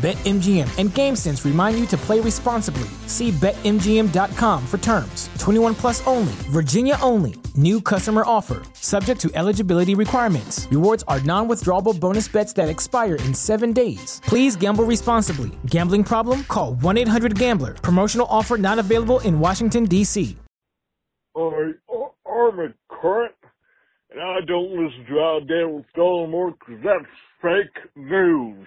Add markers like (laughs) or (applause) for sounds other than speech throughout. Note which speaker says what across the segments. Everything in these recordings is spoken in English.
Speaker 1: BetMGM and GameSense remind you to play responsibly. See BetMGM.com for terms. 21 plus only, Virginia only. New customer offer, subject to eligibility requirements. Rewards are non withdrawable bonus bets that expire in seven days. Please gamble responsibly. Gambling problem? Call 1 800 Gambler. Promotional offer not available in Washington, D.C.
Speaker 2: I, I'm a current, and I don't listen to with Dollamore because that's fake news.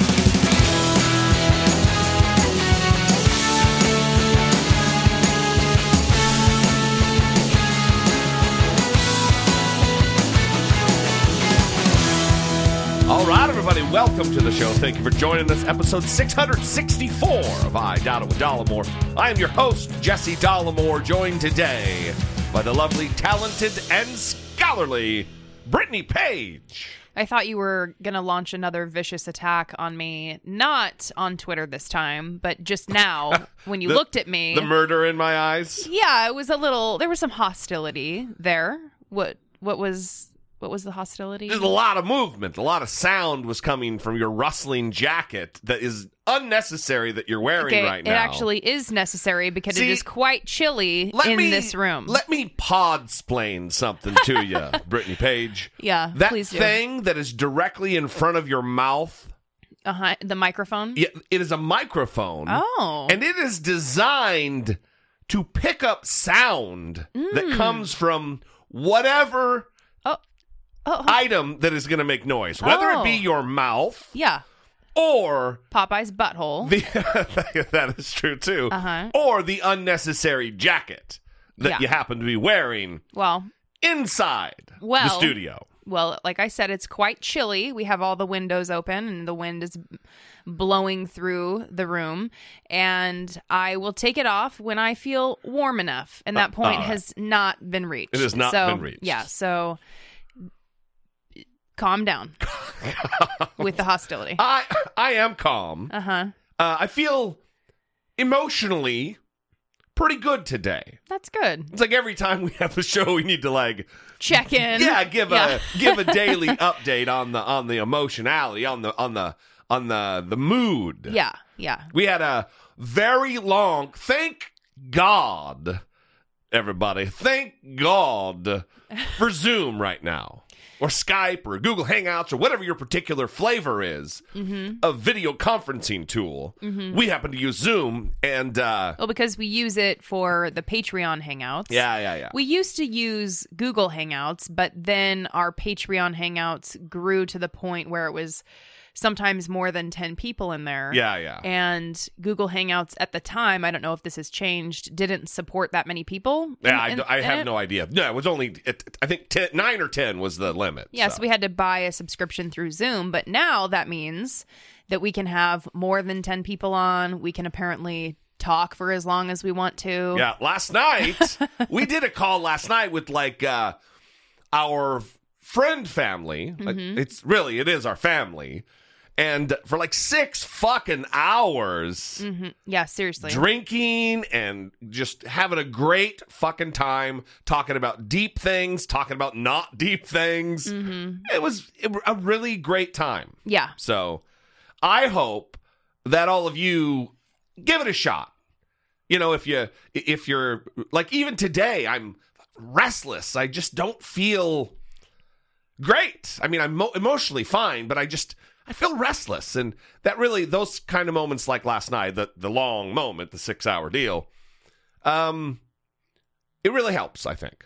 Speaker 3: All right, everybody, welcome to the show. Thank you for joining us. Episode 664 of I Doubt It with Dollamore. I am your host, Jesse Dollamore, joined today by the lovely, talented, and scholarly Brittany Page.
Speaker 4: I thought you were going to launch another vicious attack on me, not on Twitter this time, but just now (laughs) when you
Speaker 3: The-
Speaker 4: looked at me.
Speaker 3: The murder in my eyes.
Speaker 4: yeah, it was a little there was some hostility there. What what was what was the hostility?
Speaker 3: There's a lot of movement, a lot of sound was coming from your rustling jacket that is unnecessary that you're wearing
Speaker 4: Okay,
Speaker 3: right now.
Speaker 4: it actually is necessary because
Speaker 3: See,
Speaker 4: it is quite chilly in
Speaker 3: me-
Speaker 4: this room.
Speaker 3: Let me podsplain something to you, (laughs) Brittany Page.
Speaker 4: yeah,
Speaker 3: That
Speaker 4: please do.
Speaker 3: thing that is directly in front of your mouth,
Speaker 4: uh the microphone.
Speaker 3: yeah, it is a microphone.
Speaker 4: Oh,
Speaker 3: And it is designed to pick up sound that comes from whatever
Speaker 4: oh, oh,
Speaker 3: item that is going to make noise, whether it be
Speaker 4: Oh.
Speaker 3: your mouth
Speaker 4: yeah,
Speaker 3: or
Speaker 4: Popeye's butthole.
Speaker 3: the (laughs) that is true too,
Speaker 4: Uh-huh.
Speaker 3: or the unnecessary jacket that
Speaker 4: Yeah.
Speaker 3: you happen to be wearing
Speaker 4: well,
Speaker 3: inside the
Speaker 4: Well-
Speaker 3: studio.
Speaker 4: Well, like I said, it's quite chilly. We have all the windows open and the wind is blowing through the room. And I will take it off when I feel warm enough. And that point
Speaker 3: all right.
Speaker 4: has not been reached.
Speaker 3: It has not
Speaker 4: So,
Speaker 3: been reached.
Speaker 4: Yeah. So calm down with the hostility. (laughs)
Speaker 3: I I am calm.
Speaker 4: Uh huh.
Speaker 3: Uh, I feel emotionally pretty good today.
Speaker 4: That's good.
Speaker 3: It's like every time we have a show, we need to like
Speaker 4: Check in.
Speaker 3: yeah give
Speaker 4: Yeah.
Speaker 3: a (laughs) give a daily (laughs) update on the on the emotionality on the on the on the the mood.
Speaker 4: Yeah. Yeah.
Speaker 3: We had a very long. Thank God, everybody. Thank God for Zoom right now, or Skype, or Google Hangouts, or whatever your particular flavor is
Speaker 4: Mm-hmm.
Speaker 3: of video conferencing tool. We happen to use Zoom, and uh,
Speaker 4: Well, because we use it for the Patreon Hangouts.
Speaker 3: yeah, yeah, yeah.
Speaker 4: We used to use Google Hangouts, but then our Patreon Hangouts grew to the point where it was sometimes more than 10 people in there.
Speaker 3: yeah, yeah.
Speaker 4: And Google Hangouts at the time, I don't know if this has changed, didn't support that many people. in-
Speaker 3: Yeah, I,
Speaker 4: in-
Speaker 3: I have no idea. No, it was only I think 10, nine or ten was the limit.
Speaker 4: Yeah, so we had to buy a subscription through Zoom, but now that means that we can have more than 10 people on. We can apparently talk for as long as we want to.
Speaker 3: Yeah, last night (laughs) we did a call last night with like uh our friend family.
Speaker 4: Mm-hmm.
Speaker 3: It's really it is our family. And for like 6 fucking hours
Speaker 4: Mhm. Yeah, seriously.
Speaker 3: drinking and just having a great fucking time talking about deep things, talking about not (laughs) deep things.
Speaker 4: Mm-hmm.
Speaker 3: It was a really great time.
Speaker 4: yeah.
Speaker 3: So I hope that all of you give it a shot. You know, if you if you're like even today, I'm restless. I just don't feel great. I mean, I'm mo- emotionally fine, but I just I feel restless, and that really those kind of moments like last night, the the long moment, the six hour deal, um, it really helps. I think.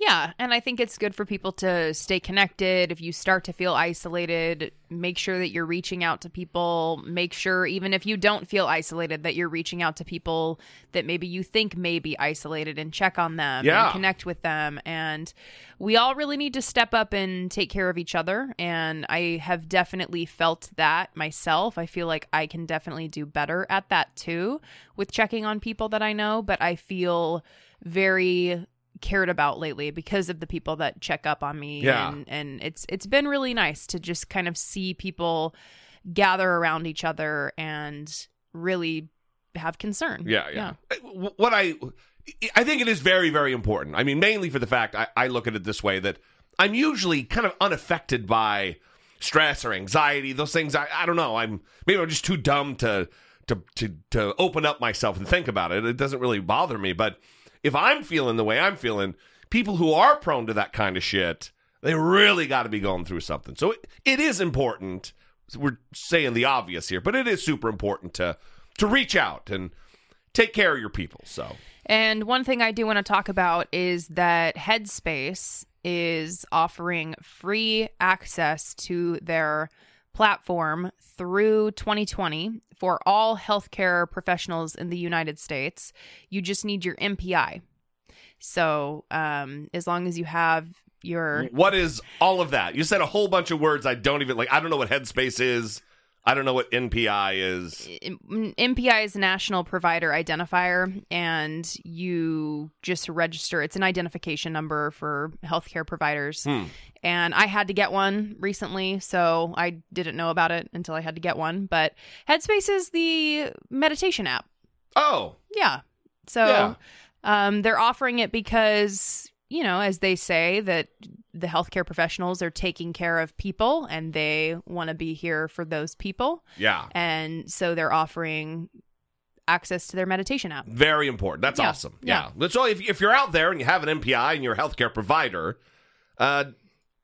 Speaker 4: Yeah, and I think it's good for people to stay connected. If you start to feel isolated, make sure that you're reaching out to people. Make sure, even if you don't feel isolated, that you're reaching out to people that maybe you think may be isolated and check on them
Speaker 3: Yeah.
Speaker 4: and connect with them. And we all really need to step up and take care of each other. And I have definitely felt that myself. I feel like I can definitely do better at that too with checking on people that I know, but I feel very cared about lately because of the people that check up on me
Speaker 3: Yeah.
Speaker 4: and and it's it's been really nice to just kind of see people gather around each other and really have concern.
Speaker 3: Yeah, yeah. Uh, What I I think it is very, very important. I mean, mainly for the fact I, I look at it this way that I'm usually kind of unaffected by stress or anxiety. Those things I, I don't know. I'm maybe I'm just too dumb to to to to open up myself and think about it. It doesn't really bother me. But if I'm feeling the way I'm feeling, people who are prone to that kind of shit, they really got to be going through something. So it, it is important. We're saying the obvious here, but it is super important to to reach out and take care of your people. So
Speaker 4: And one thing I do want to talk about is that Headspace is offering free access to their platform through 2020 for all healthcare professionals in the United States. You just need your NPI. So, um, as long as you have your
Speaker 3: what is all of that? You said a whole bunch of words I don't even like. I don't know what Headspace is. I don't know what NPI is.
Speaker 4: NPI is a National Provider Identifier, and you just register. It's an identification number for healthcare providers. And I had to get one recently, so I didn't know about it until I had to get one. But Headspace is the meditation app.
Speaker 3: Oh,
Speaker 4: Yeah. So
Speaker 3: Yeah.
Speaker 4: um, they're offering it because, you know, as they say, that the healthcare professionals are taking care of people and they want to be here for those people.
Speaker 3: yeah.
Speaker 4: And so they're offering access to their meditation app.
Speaker 3: Very important. That's
Speaker 4: Yeah,
Speaker 3: awesome.
Speaker 4: yeah.
Speaker 3: Yeah. All. If, if you're out there and you have an NPI and you're a healthcare provider, uh,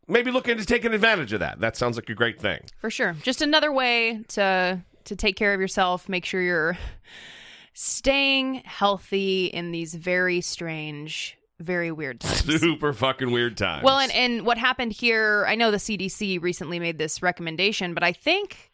Speaker 3: maybe look into taking advantage of that. That sounds like a great thing.
Speaker 4: For sure. Just another way to to take care of yourself, make sure you're (laughs) staying healthy in these very strange, very weird (laughs) times.
Speaker 3: Super fucking weird times.
Speaker 4: Well, and, and what happened here, I know the CDC recently made this recommendation, but I think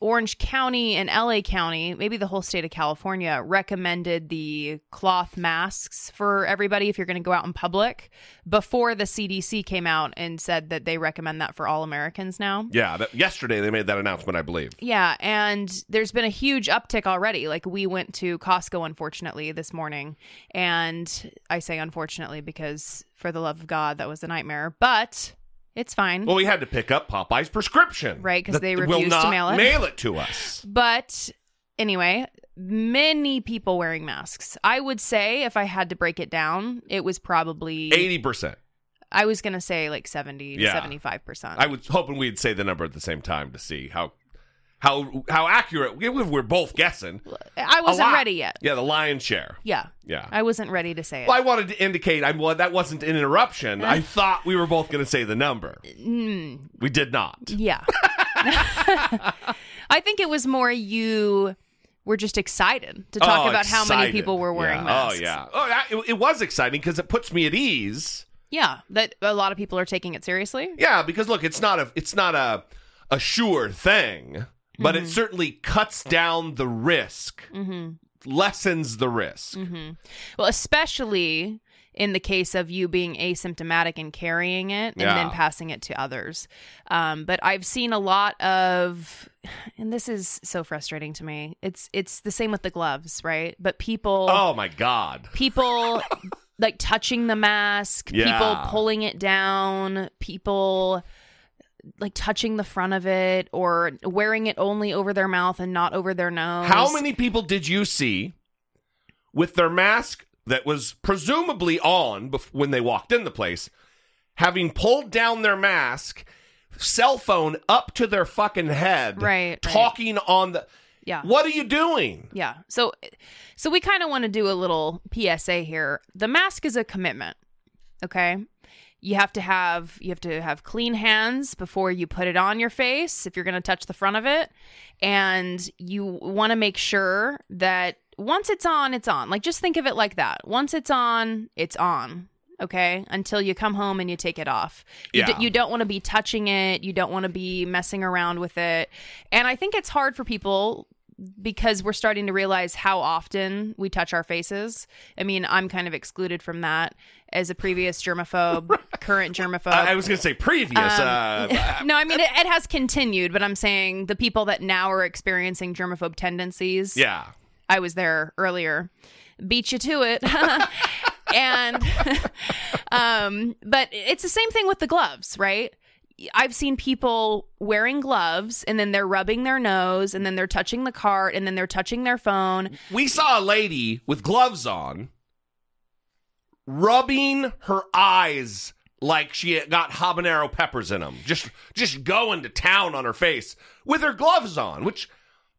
Speaker 4: Orange County and LA County, maybe the whole state of California, recommended the cloth masks for everybody if you're going to go out in public before the CDC came out and said that they recommend that for all Americans now.
Speaker 3: yeah. That, yesterday they made that announcement, I believe.
Speaker 4: Yeah, and there's been a huge uptick already. Like we went to Costco unfortunately this morning, and I say unfortunately because for the love of God, that was a nightmare, but it's fine.
Speaker 3: Well, we had to pick up Popeye's prescription,
Speaker 4: Right,
Speaker 3: because
Speaker 4: they refused to mail it.
Speaker 3: Mail it to us.
Speaker 4: But anyway, many people wearing masks. I would say if I had to break it down, it was probably
Speaker 3: Eighty percent.
Speaker 4: I was going to say like 70 to
Speaker 3: Yeah.
Speaker 4: 75%.
Speaker 3: I was hoping we'd say the number at the same time to see how how how accurate. we- We're both guessing.
Speaker 4: I wasn't ready yet.
Speaker 3: Yeah, the lion's share.
Speaker 4: Yeah.
Speaker 3: Yeah.
Speaker 4: I wasn't ready to say it.
Speaker 3: Well, I wanted to indicate I'm well, that wasn't an interruption. I thought we were both going to say the number.
Speaker 4: Mm.
Speaker 3: We did not.
Speaker 4: Yeah. (laughs) I think it was more you were just excited to talk
Speaker 3: Oh,
Speaker 4: about how many people were wearing
Speaker 3: Yeah.
Speaker 4: masks.
Speaker 3: Oh yeah. Oh, yeah. It, it was exciting because it puts me at ease.
Speaker 4: Yeah, that a lot of people are taking it seriously.
Speaker 3: Yeah, because look, it's not a it's not a a sure thing, but
Speaker 4: Mm-hmm.
Speaker 3: it certainly cuts down the risk, lessens the risk.
Speaker 4: Well, especially in the case of you being asymptomatic and carrying it and
Speaker 3: Yeah.
Speaker 4: then passing it to others. Um, but I've seen a lot of, and this is so frustrating to me. It's it's the same with the gloves, right? But people,
Speaker 3: Oh my god.
Speaker 4: people (laughs) like touching the mask,
Speaker 3: Yeah.
Speaker 4: people pulling it down, people like touching the front of it or wearing it only over their mouth and not over their nose.
Speaker 3: How many people did you see with their mask that was presumably on bef- when they walked in the place, having pulled down their mask, cell phone up to their fucking head,
Speaker 4: Right, right.
Speaker 3: talking on the.
Speaker 4: Yeah.
Speaker 3: What are you doing?
Speaker 4: Yeah. So so we kind of want to do a little PSA here. The mask is a commitment. Okay? You have to have you have to have clean hands before you put it on your face if you're going to touch the front of it. And you want to make sure that once it's on it's on. Like just think of it like that. Once it's on it's on okay? Until you come home and you take it off. You, d-
Speaker 3: Yeah.
Speaker 4: you don't want to be touching it. You don't want to be messing around with it. And i think it's hard for people because we're starting to realize how often we touch our faces. I mean, I'm kind of excluded from that as a previous germaphobe, (laughs) current germaphobe.
Speaker 3: I, I was going to say previous. uh, (laughs)
Speaker 4: no, I mean, it, it has continued, but I'm saying the people that now are experiencing germaphobe tendencies.
Speaker 3: yeah.
Speaker 4: I was there earlier. Beat you to it. (laughs) and um but it's the same thing with the gloves, right? I've seen people wearing gloves and then they're rubbing their nose and then they're touching the cart and then they're touching their phone.
Speaker 3: We saw a lady with gloves on rubbing her eyes like she had got habanero peppers in them. Just just going to town on her face with her gloves on, which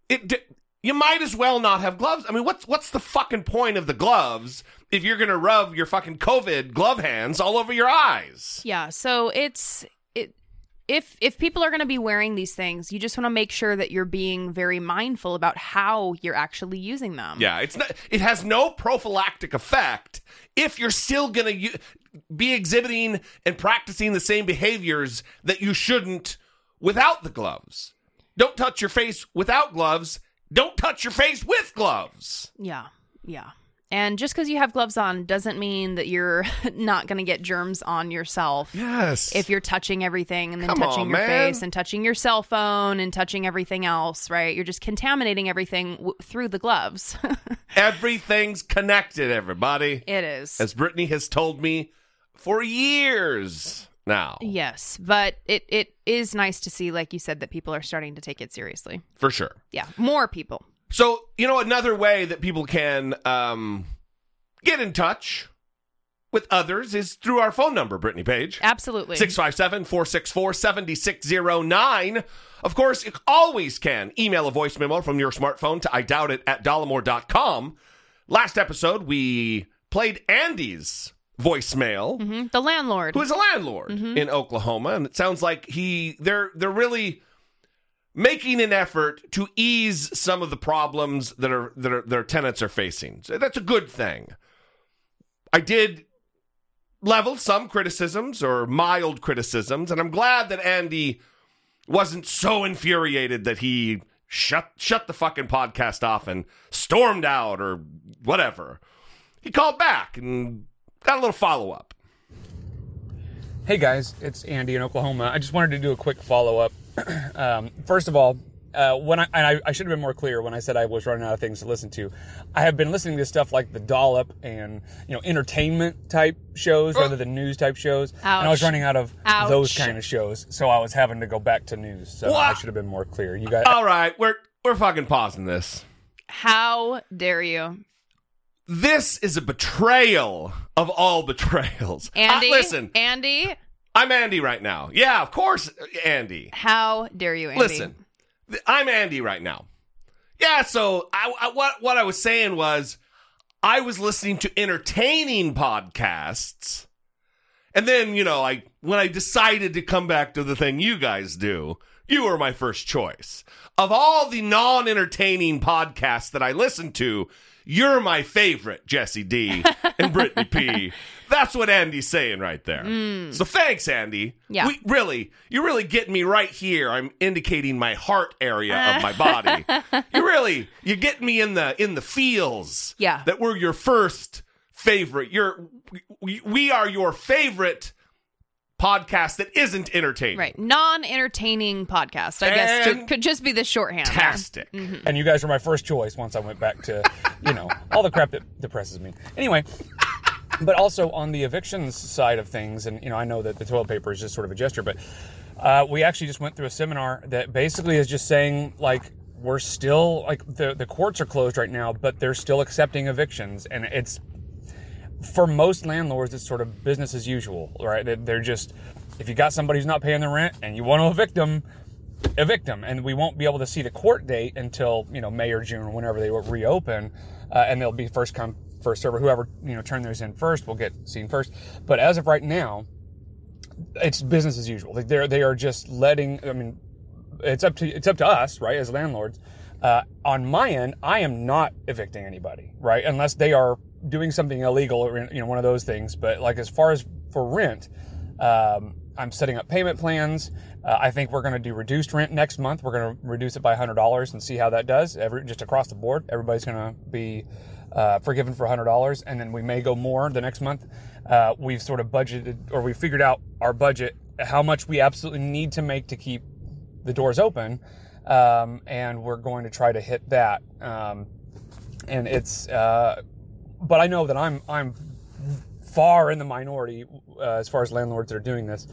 Speaker 3: it d- you might as well not have gloves. I mean, what's what's the fucking point of the gloves if you're going to rub your fucking covid glove hands all over your eyes?
Speaker 4: Yeah, so it's it if if people are going to be wearing these things, you just want to make sure that you're being very mindful about how you're actually using them.
Speaker 3: Yeah, it's not. It has no prophylactic effect if you're still gonna u- be exhibiting and practicing the same behaviors that you shouldn't without the gloves. Don't touch your face without gloves. Don't touch your face with gloves.
Speaker 4: Yeah. Yeah. And just because you have gloves on doesn't mean that you're (laughs) not going to get germs on yourself.
Speaker 3: Yes.
Speaker 4: If you're touching everything and then
Speaker 3: Come
Speaker 4: touching
Speaker 3: on,
Speaker 4: your
Speaker 3: man.
Speaker 4: face and touching your cell phone and touching everything else, right? You're just contaminating everything w- through the gloves. (laughs)
Speaker 3: Everything's connected, everybody.
Speaker 4: it is.
Speaker 3: As Brittany has told me for years now.
Speaker 4: yes, but it, it is nice to see, like you said, that people are starting to take it seriously.
Speaker 3: For sure.
Speaker 4: Yeah, more people.
Speaker 3: So, you know, another way that people can um, get in touch with others is through our phone number, Brittany Page.
Speaker 4: Absolutely.
Speaker 3: 657 464 7609. Of course, you always can email a voice memo from your smartphone to I doubt it at dollamore.com. Last episode, we played Andy's voicemail,
Speaker 4: Mhm. The landlord.
Speaker 3: who is a landlord in Oklahoma, and it sounds like he they're they're really making an effort to ease some of the problems that are that are, their tenants are facing. So that's a good thing. I did level some criticisms or mild criticisms, and I'm glad that Andy wasn't so infuriated that he shut shut the fucking podcast off and stormed out or whatever. He called back and got a little follow up.
Speaker 5: Hey guys, it's Andy in Oklahoma. I just wanted to do a quick follow up. (clears throat) um, first of all, uh, when I, and I, I should have been more clear when I said I was running out of things to listen to. I have been listening to stuff like the Dollop and you know entertainment type shows rather than news type shows, and I was running out of
Speaker 4: Ouch.
Speaker 5: those kind of shows, so I was having to go back to news. So I should have been more clear. You guys,
Speaker 3: All right, we're we're fucking pausing this.
Speaker 4: How dare you?
Speaker 3: This is a betrayal of all betrayals.
Speaker 4: Andy?
Speaker 3: Uh, listen,
Speaker 4: Andy?
Speaker 3: I'm Andy right now. Yeah, of course, Andy.
Speaker 4: How dare you, Andy?
Speaker 3: Listen, th- I'm Andy right now. Yeah, so I, I, what what I was saying was, I was listening to entertaining podcasts, and then you know, I when I decided to come back to the thing you guys do, you were my first choice. Of all the non-entertaining podcasts that I listen to, you're my favorite, Jesse D and Brittany P. (laughs) That's what Andy's saying right there. Mm. So thanks, Andy.
Speaker 4: Yeah.
Speaker 3: We, really, you're really getting me right here. I'm indicating my heart area of my body. (laughs) you really, you're getting me in the in the feels.
Speaker 4: Yeah.
Speaker 3: That we're your first favorite. You're we, we are your favorite podcast that isn't entertaining.
Speaker 4: Right. Non entertaining podcast, I guess. ju- could just be the shorthand. there.
Speaker 3: Fantastic. Mm-hmm.
Speaker 5: and you guys were my first choice once I went back to, you know, all the crap that depresses me. Anyway, but also on the evictions side of things, and you know, I know that the toilet paper is just sort of a gesture, but uh, we actually just went through a seminar that basically is just saying like we're still like the the courts are closed right now, but they're still accepting evictions, and it's for most landlords, it's sort of business as usual, right? They- They're just, if you got somebody who's not paying their rent and you want to evict them, evict them. And we won't be able to see the court date until, you know, May or June or whenever they reopen. Uh, and they'll be first come, first server. Whoever, you know, turn theirs in first will get seen first. But as of right now, it's business as usual. They're they are just letting. I mean, it's up to it's up to us, right, as landlords. Uh, on my end, I am not evicting anybody, right, unless they are doing something illegal or you know one of those things. But like as far as for rent, um, I'm setting up payment plans. Uh, I think we're going to do reduced rent next month. We're going to reduce it by $100 and see how that does. Every just across the board, everybody's going to be uh, forgiven for $100, and then we may go more the next month. Uh, we've sort of budgeted or we figured out our budget, how much we absolutely need to make to keep the doors open, um, and we're going to try to hit that. Um, and it's, uh, but I know that I'm I'm far in the minority uh, as far as landlords that are doing this.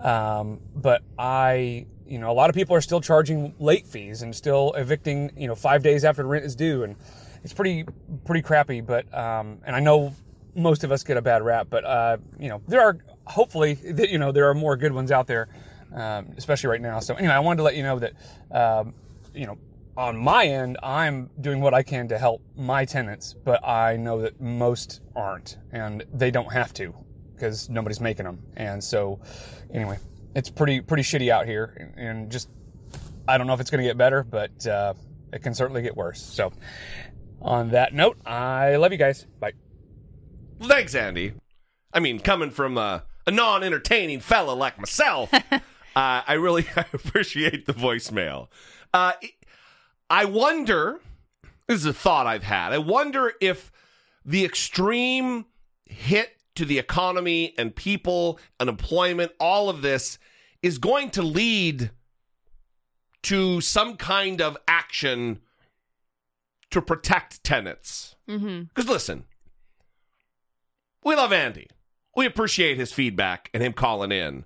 Speaker 5: Um, but I, you know, a lot of people are still charging late fees and still evicting, you know, five days after rent is due, and it's pretty pretty crappy. But um, and I know most of us get a bad rap, but uh, you know, there are hopefully, (laughs) you know, there are more good ones out there, um, especially right now. So anyway, I wanted to let you know that, um, you know, on my end, I'm doing what I can to help my tenants, but I know that most aren't, and they don't have to because nobody's making them. And so, anyway, it's pretty pretty shitty out here, and just I don't know if it's going to get better, but uh, it can certainly get worse. So, on that note, I love you guys. Bye.
Speaker 3: Thanks, Andy. I mean, coming from a, a non-entertaining fella like myself, (laughs) uh, I really (laughs) appreciate the voicemail. Uh, I wonder. This is a thought I've had. I wonder if the extreme hit to the economy and people, unemployment, all of this is going to lead to some kind of action to protect tenants. Because
Speaker 4: Mm-hmm.
Speaker 3: listen, we love Andy. We appreciate his feedback and him calling in.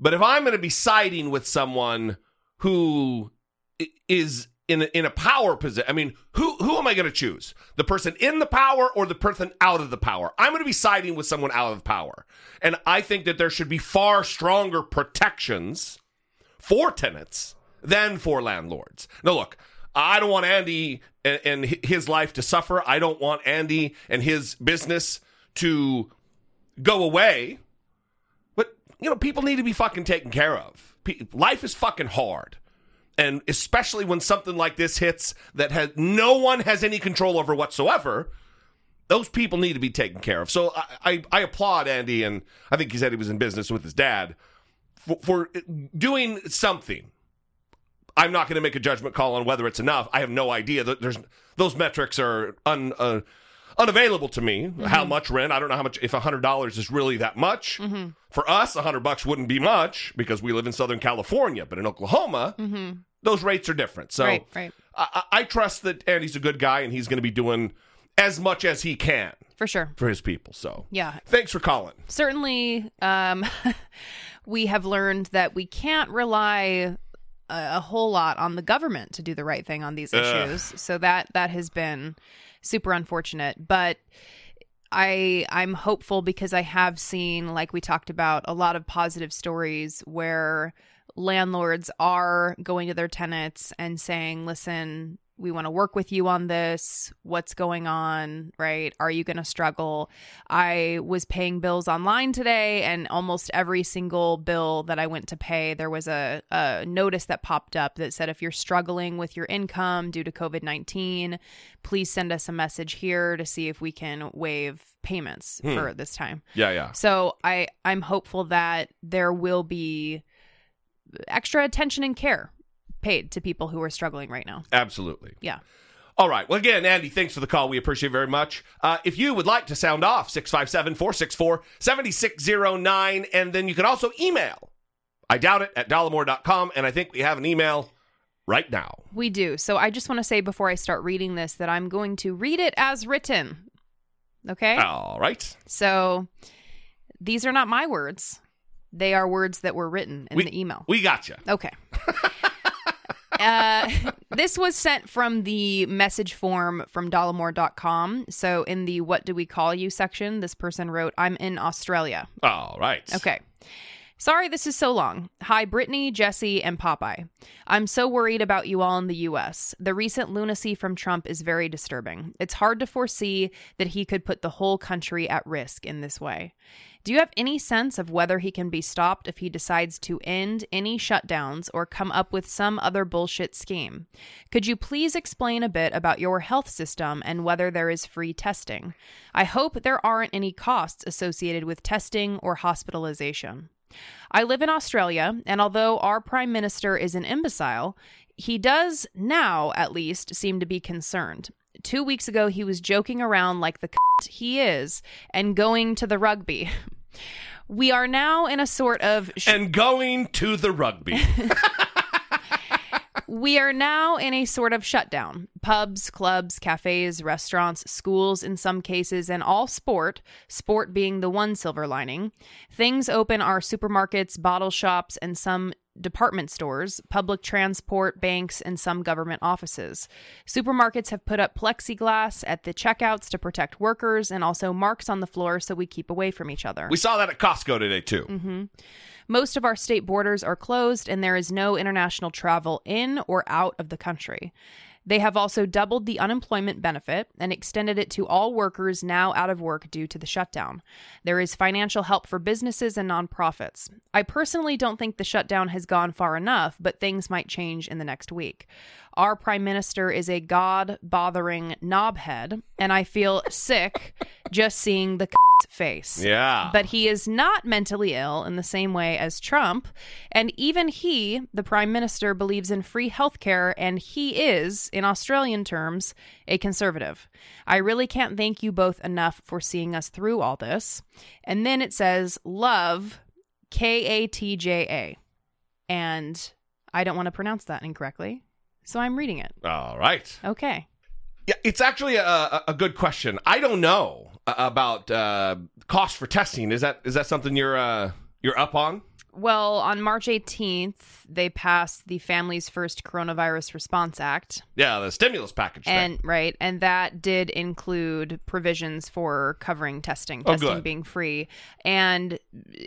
Speaker 3: But if I'm going to be siding with someone who is in a, in a power position, I mean, who who am I going to choose? The person in the power or the person out of the power? I'm going to be siding with someone out of power, and I think that there should be far stronger protections for tenants than for landlords. Now, look, I don't want Andy and, and his life to suffer. I don't want Andy and his business to go away. But, you know, people need to be fucking taken care of. Life is fucking hard. And especially when something like this hits that has no one has any control over whatsoever, those people need to be taken care of. So I, I, I applaud Andy, and I think he said he was in business with his dad for, for doing something. I'm not going to make a judgment call on whether it's enough. I have no idea. There's those metrics are un, uh, unavailable to me. How much rent? I don't know how much. If hundred dollars is really that much for us, hundred bucks wouldn't be much because we live in Southern California. But in Oklahoma, those rates are different. So
Speaker 4: Right, right.
Speaker 3: I, I I trust that Andy's a good guy and he's going to be doing as much as he can
Speaker 4: For sure.
Speaker 3: for his people. So
Speaker 4: Yeah.
Speaker 3: thanks for calling.
Speaker 4: certainly um, (laughs) we have learned that we can't rely a, a whole lot on the government to do the right thing on these issues. So that that has been super unfortunate, but I I'm hopeful because I have seen like we talked about a lot of positive stories where landlords are going to their tenants and saying, "Listen, we want to work with you on this. What's going on, right? Are you going to struggle?" I was paying bills online today and almost every single bill that I went to pay, there was a, a notice that popped up that said if you're struggling with your income due to COVID-19, please send us a message here to see if we can waive payments hmm. for this time.
Speaker 3: Yeah, yeah.
Speaker 4: So I I'm hopeful that there will be extra attention and care paid to people who are struggling right now.
Speaker 3: Absolutely.
Speaker 4: Yeah.
Speaker 3: All right. Well, again, Andy, thanks for the call. We appreciate it very much. Uh, if you would like to sound off, 657 464 7609. And then you can also email. I doubt it at dollamore.com. And I think we have an email right now.
Speaker 4: We do. So I just want to say before I start reading this that I'm going to read it as written. Okay?
Speaker 3: All right.
Speaker 4: So these are not my words. They are words that were written in
Speaker 3: we,
Speaker 4: the email.
Speaker 3: We got you.
Speaker 4: Okay. (laughs) uh, this was sent from the message form from dollamore.com. So, in the what do we call you section, this person wrote, I'm in Australia.
Speaker 3: All right.
Speaker 4: Okay. Sorry this is so long. Hi, Brittany, Jesse, and Popeye. I'm so worried about you all in the US. The recent lunacy from Trump is very disturbing. It's hard to foresee that he could put the whole country at risk in this way. Do you have any sense of whether he can be stopped if he decides to end any shutdowns or come up with some other bullshit scheme? Could you please explain a bit about your health system and whether there is free testing? I hope there aren't any costs associated with testing or hospitalization. I live in Australia, and although our Prime Minister is an imbecile, he does now, at least, seem to be concerned. Two weeks ago, he was joking around like the c- (laughs) he is and going to the rugby. (laughs) We are now in a sort of. Sh-
Speaker 3: And going to the rugby. (laughs)
Speaker 4: we are now in a sort of shutdown. Pubs, clubs, cafes, restaurants, schools in some cases, and all sport, sport being the one silver lining. Things open are supermarkets, bottle shops, and some department stores, public transport, banks, and some government offices. Supermarkets have put up plexiglass at the checkouts to protect workers and also marks on the floor so we keep away from each other.
Speaker 3: we saw that at Costco today, too.
Speaker 4: Mm-hmm. Most of our state borders are closed, and there is no international travel in or out of the country. They have also doubled the unemployment benefit and extended it to all workers now out of work due to the shutdown. There is financial help for businesses and nonprofits. I personally don't think the shutdown has gone far enough, but things might change in the next week. Our prime minister is a god bothering knobhead, and I feel sick just seeing the face.
Speaker 3: Yeah.
Speaker 4: But he is not mentally ill in the same way as Trump. And even he, the prime minister, believes in free healthcare, and he is, in Australian terms, a conservative. I really can't thank you both enough for seeing us through all this. And then it says, love, K A T J A. And I don't want to pronounce that incorrectly. So I'm reading it.
Speaker 3: All right.
Speaker 4: Okay.
Speaker 3: Yeah, it's actually a, a, good question. I don't know uh, about uh, cost for testing. Is that is that something you're uh, you're up on?
Speaker 4: Well, on March 18th, they passed the Families First Coronavirus Response Act.
Speaker 3: Yeah, the stimulus package. thing.
Speaker 4: And right, and that did include provisions for covering testing,
Speaker 3: Oh,
Speaker 4: testing
Speaker 3: good.
Speaker 4: being free. And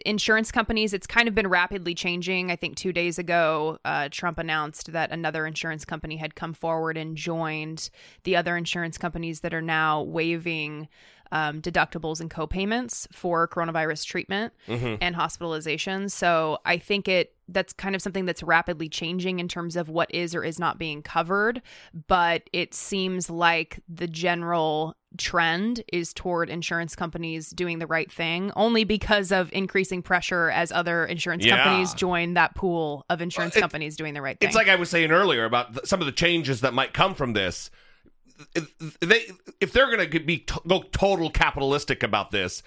Speaker 4: insurance companies, it's kind of been rapidly changing. I think two days ago, uh, Trump announced that another insurance company had come forward and joined the other insurance companies that are now waiving um, deductibles and co-payments for coronavirus treatment
Speaker 3: Mm-hmm.
Speaker 4: and hospitalization. So I think it that's kind of something that's rapidly changing in terms of what is or is not being covered. But it seems like the general trend is toward insurance companies doing the right thing, only because of increasing pressure as other insurance
Speaker 3: Yeah.
Speaker 4: companies join that pool of insurance
Speaker 3: Well, it-
Speaker 4: companies doing the right thing.
Speaker 3: It's like I was saying earlier about th- some of the changes that might come from this. They, if they're to be go total capitalistic about this,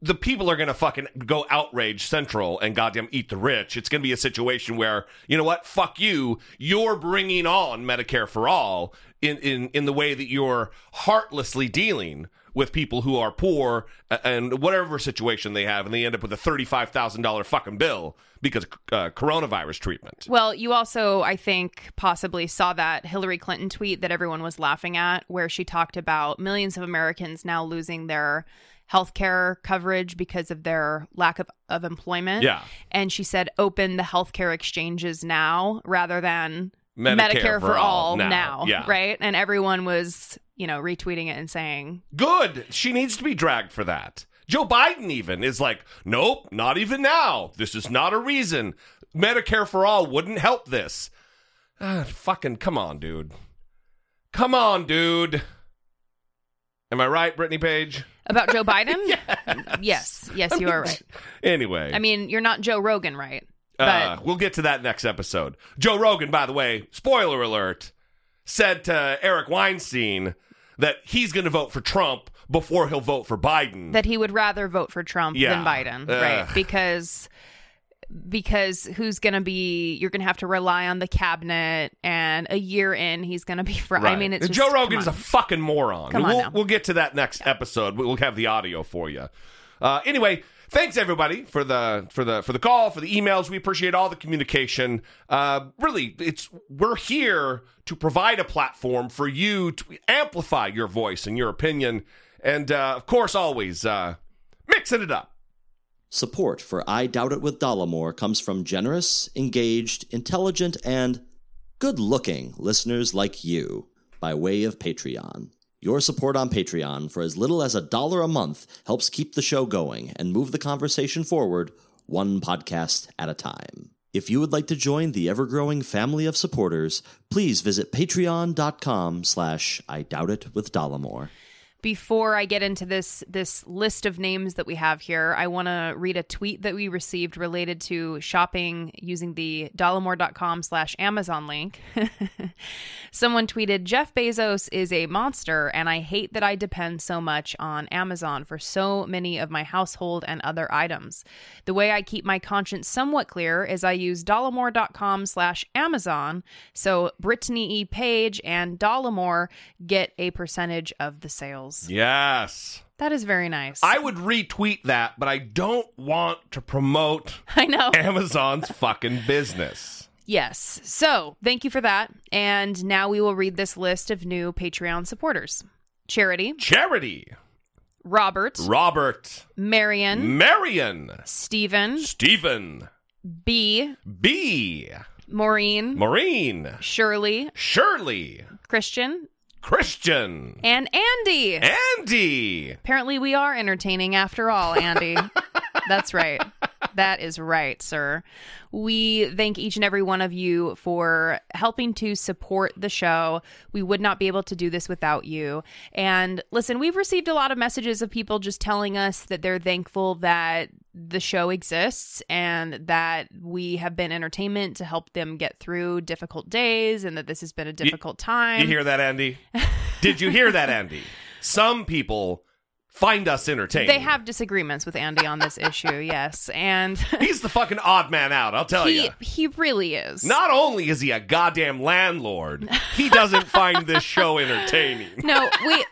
Speaker 3: the people are going to fucking go outrage central and goddamn eat the rich. It's going to be a situation where you know what? Fuck you. You're bringing on Medicare for all in in in the way that you're heartlessly dealing with people who are poor and whatever situation they have, and they end up with a thirty-five thousand dollar fucking bill because uh, coronavirus treatment.
Speaker 4: Well, you also, I think, possibly saw that Hillary Clinton tweet that everyone was laughing at, where she talked about millions of Americans now losing their health care coverage because of their lack of, of employment.
Speaker 3: Yeah.
Speaker 4: And she said, open the healthcare exchanges now rather than
Speaker 3: Medicare
Speaker 4: for, all,
Speaker 3: now.
Speaker 4: now.
Speaker 3: Yeah.
Speaker 4: Right. And everyone was, you know, retweeting it and saying,
Speaker 3: Good. She needs to be dragged for that. Joe Biden even is like, nope, not even now. This is not a reason. Medicare for all wouldn't help this. Ah, fucking come on, dude. Come on, dude. Am I right, Brittany Page?
Speaker 4: about Joe Biden? (laughs) yes. Yes, you are right. (laughs)
Speaker 3: Anyway,
Speaker 4: I mean, you're not Joe Rogan, right? But
Speaker 3: uh, we'll get to that next episode. Joe Rogan, by the way, spoiler alert, said to Eric Weinstein that he's going to vote for Trump before he'll vote for Biden.
Speaker 4: that he would rather vote for Trump
Speaker 3: Yeah.
Speaker 4: than Biden,
Speaker 3: Ugh.
Speaker 4: right? Because because who's going to be you're going to have to rely on the cabinet and a year in he's going to be fr- I mean it's just,
Speaker 3: Joe Rogan's a fucking moron.
Speaker 4: Come on
Speaker 3: we'll,
Speaker 4: now.
Speaker 3: we'll get to that next episode. We'll have the audio for you. Uh, anyway, thanks everybody for the for the for the call, for the emails. We appreciate all the communication. Uh, really, it's we're here to provide a platform for you to amplify your voice and your opinion, and uh, of course, always uh, mixing it up.
Speaker 6: Support for I Doubt It with Dollamore comes from generous, engaged, intelligent, and good looking listeners like you by way of Patreon. Your support on Patreon for as little as a dollar a month helps keep the show going and move the conversation forward one podcast at a time. If you would like to join the ever-growing family of supporters, please visit patreon.com slash I doubt it with Dollamore.
Speaker 4: Before I get into this this list of names that we have here, I want to read a tweet that we received related to shopping using the dollamore.com slash Amazon link. (laughs) Someone tweeted, Jeff Bezos is a monster, and I hate that I depend so much on Amazon for so many of my household and other items. The way I keep my conscience somewhat clear is I use dollamore.com slash Amazon, so Brittany E. Page and Dollamore get a percentage of the sales.
Speaker 3: Yes.
Speaker 4: That is very nice.
Speaker 3: I would retweet that, but I don't want to promote (laughs)
Speaker 4: I know.
Speaker 3: Amazon's fucking business.
Speaker 4: Yes. So thank you for that. And now we will read this list of new Patreon supporters. Charity,
Speaker 3: Charity,
Speaker 4: Robert,
Speaker 3: Robert,
Speaker 4: Marion,
Speaker 3: Marion,
Speaker 4: Stephen,
Speaker 3: Stephen,
Speaker 4: B,
Speaker 3: B,
Speaker 4: Maureen,
Speaker 3: Maureen,
Speaker 4: Shirley,
Speaker 3: Shirley,
Speaker 4: Christian,
Speaker 3: Christian,
Speaker 4: and Andy.
Speaker 3: Andy.
Speaker 4: Apparently, we are entertaining after all, Andy. (laughs) That's right. That is right, sir. We thank each and every one of you for helping to support the show. We would not be able to do this without you. And listen, we've received a lot of messages of people just telling us that they're thankful that the show exists and that we have been entertainment to help them get through difficult days and that this has been a difficult time.
Speaker 3: You hear that, Andy? (laughs) Did you hear that, Andy? Some people find us entertaining.
Speaker 4: They have disagreements with Andy on this issue, (laughs) yes. And (laughs)
Speaker 3: He's the fucking odd man out, I'll tell
Speaker 4: he
Speaker 3: you.
Speaker 4: he really is.
Speaker 3: Not only is he a goddamn landlord, he doesn't find this show entertaining.
Speaker 4: no, we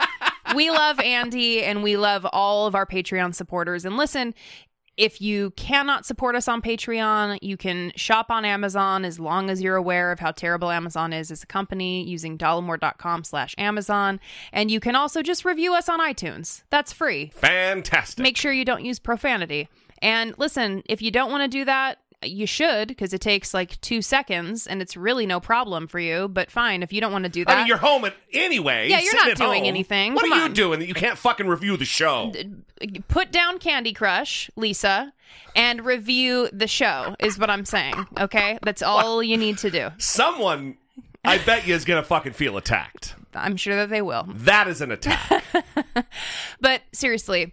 Speaker 4: we love Andy and we love all of our Patreon supporters. And listen, if you cannot support us on Patreon, you can shop on Amazon as long as you're aware of how terrible Amazon is as a company using dollamore.com slash Amazon. And you can also just review us on iTunes. That's free.
Speaker 3: Fantastic.
Speaker 4: Make sure you don't use profanity. And listen, if you don't want to do that, you should because it takes like two seconds and it's really no problem for you. But fine, if you don't want to do that,
Speaker 3: I mean, you're home at, anyway.
Speaker 4: Yeah, you're not doing
Speaker 3: home.
Speaker 4: anything.
Speaker 3: What
Speaker 4: Come
Speaker 3: are you
Speaker 4: on.
Speaker 3: doing that you can't fucking review the show?
Speaker 4: put down Candy Crush, Lisa, and review the show, is what I'm saying. Okay? That's all you need to do.
Speaker 3: Someone, I bet you, is going to fucking feel attacked.
Speaker 4: I'm sure that they will.
Speaker 3: That is an attack. (laughs)
Speaker 4: But seriously,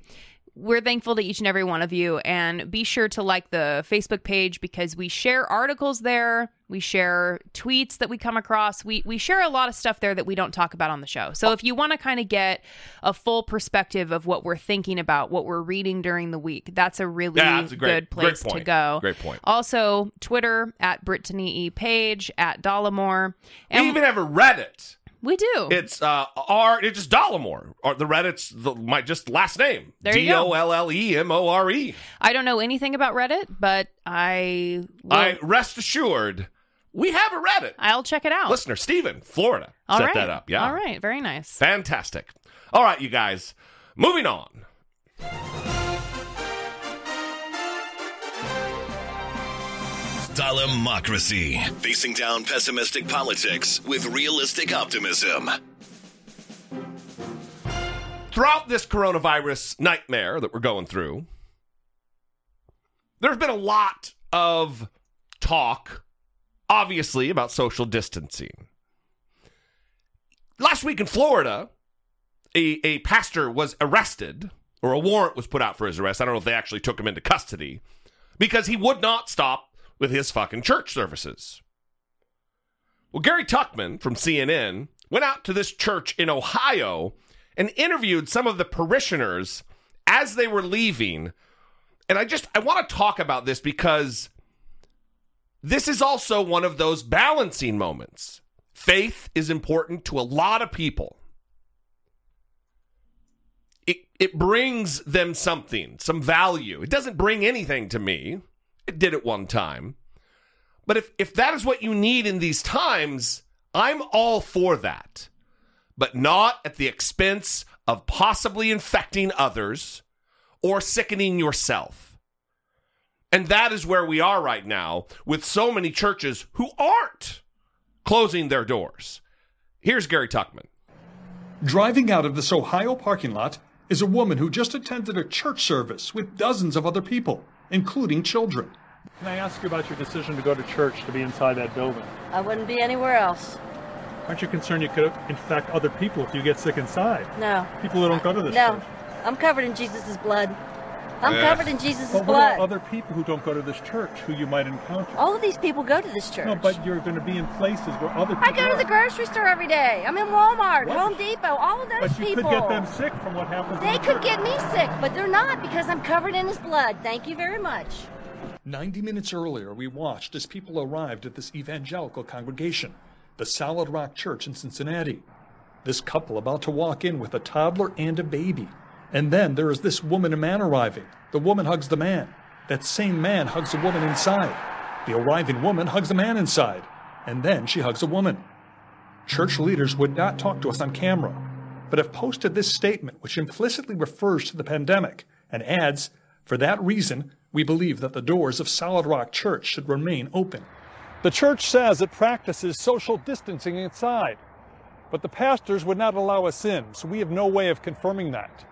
Speaker 4: we're thankful to each and every one of you. And be sure to like the Facebook page because we share articles there. We share tweets that we come across. We, we share a lot of stuff there that we don't talk about on the show. So if you want to kind of get a full perspective of what we're thinking about, what we're reading during the week, that's a really
Speaker 3: Yeah, that's a great-
Speaker 4: good place
Speaker 3: great
Speaker 4: to go.
Speaker 3: Great point.
Speaker 4: Also, Twitter at Brittany E. Page, at Dollamore. And we
Speaker 3: even have a Reddit.
Speaker 4: We do.
Speaker 3: It's uh R. It's just Dollamore. Or the Reddit's the, my just last name.
Speaker 4: There you
Speaker 3: D
Speaker 4: go.
Speaker 3: O L L E M O R E.
Speaker 4: I don't know anything about Reddit, but I will,
Speaker 3: I rest assured, we have a Reddit.
Speaker 4: I'll check it out.
Speaker 3: Listener Steven, Florida,
Speaker 4: All
Speaker 3: set
Speaker 4: right.
Speaker 3: that up. Yeah.
Speaker 4: All right. Very nice.
Speaker 3: Fantastic. All right, you guys. Moving on.
Speaker 7: Dollamocracy. Facing down pessimistic politics with realistic optimism.
Speaker 3: Throughout this coronavirus nightmare that we're going through, there's been a lot of talk, obviously, about social distancing. Last week in Florida, a, a pastor was arrested, or a warrant was put out for his arrest. I don't know if they actually took him into custody because he would not stop with his fucking church services. Well, Gary Tuchman from CNN went out to this church in Ohio and interviewed some of the parishioners as they were leaving. And I just I want to talk about this because this is also one of those balancing moments. Faith is important to a lot of people. It it brings them something, some value. It doesn't bring anything to me. Did it one time. But if if that is what you need in these times, I'm all for that. But not at the expense of possibly infecting others or sickening yourself. And that is where we are right now with so many churches who aren't closing their doors. Here's Gary Tuchman.
Speaker 8: Driving out of this Ohio parking lot is a woman who just attended a church service with dozens of other people, including children.
Speaker 9: Can I ask you about your decision to go to church to be inside that building?
Speaker 10: I wouldn't be anywhere else.
Speaker 9: Aren't you concerned you could infect other people if you get sick inside?
Speaker 10: No.
Speaker 9: People who don't go to this
Speaker 10: No.
Speaker 9: church.
Speaker 10: I'm covered in Jesus' blood. I'm
Speaker 3: Yeah.
Speaker 10: covered in Jesus'
Speaker 9: But what
Speaker 10: blood.
Speaker 9: about other people who don't go to this church who you might encounter?
Speaker 10: All of these people go to this church.
Speaker 9: No, but you're going to be in places where other people
Speaker 10: I go to the grocery store every day. I'm in Walmart,
Speaker 9: What?
Speaker 10: Home Depot, all of those
Speaker 9: But you
Speaker 10: people.
Speaker 9: could get them sick from what happens
Speaker 10: They
Speaker 9: the
Speaker 10: could
Speaker 9: church.
Speaker 10: get me sick, but they're not because I'm covered in his blood. Thank you very much.
Speaker 8: 90 minutes earlier, we watched as people arrived at this evangelical congregation, the Solid Rock Church in Cincinnati. This couple about to walk in with a toddler and a baby. And then there is this woman and man arriving. The woman hugs the man. That same man hugs a woman inside. The arriving woman hugs the man inside. And then she hugs a woman. Church leaders would not talk to us on camera, but have posted this statement, which implicitly refers to the pandemic and adds, For that reason, we believe that the doors of Solid Rock Church should remain open.
Speaker 9: The church says it practices social distancing inside, but the pastors would not allow us in, so we have no way of confirming that.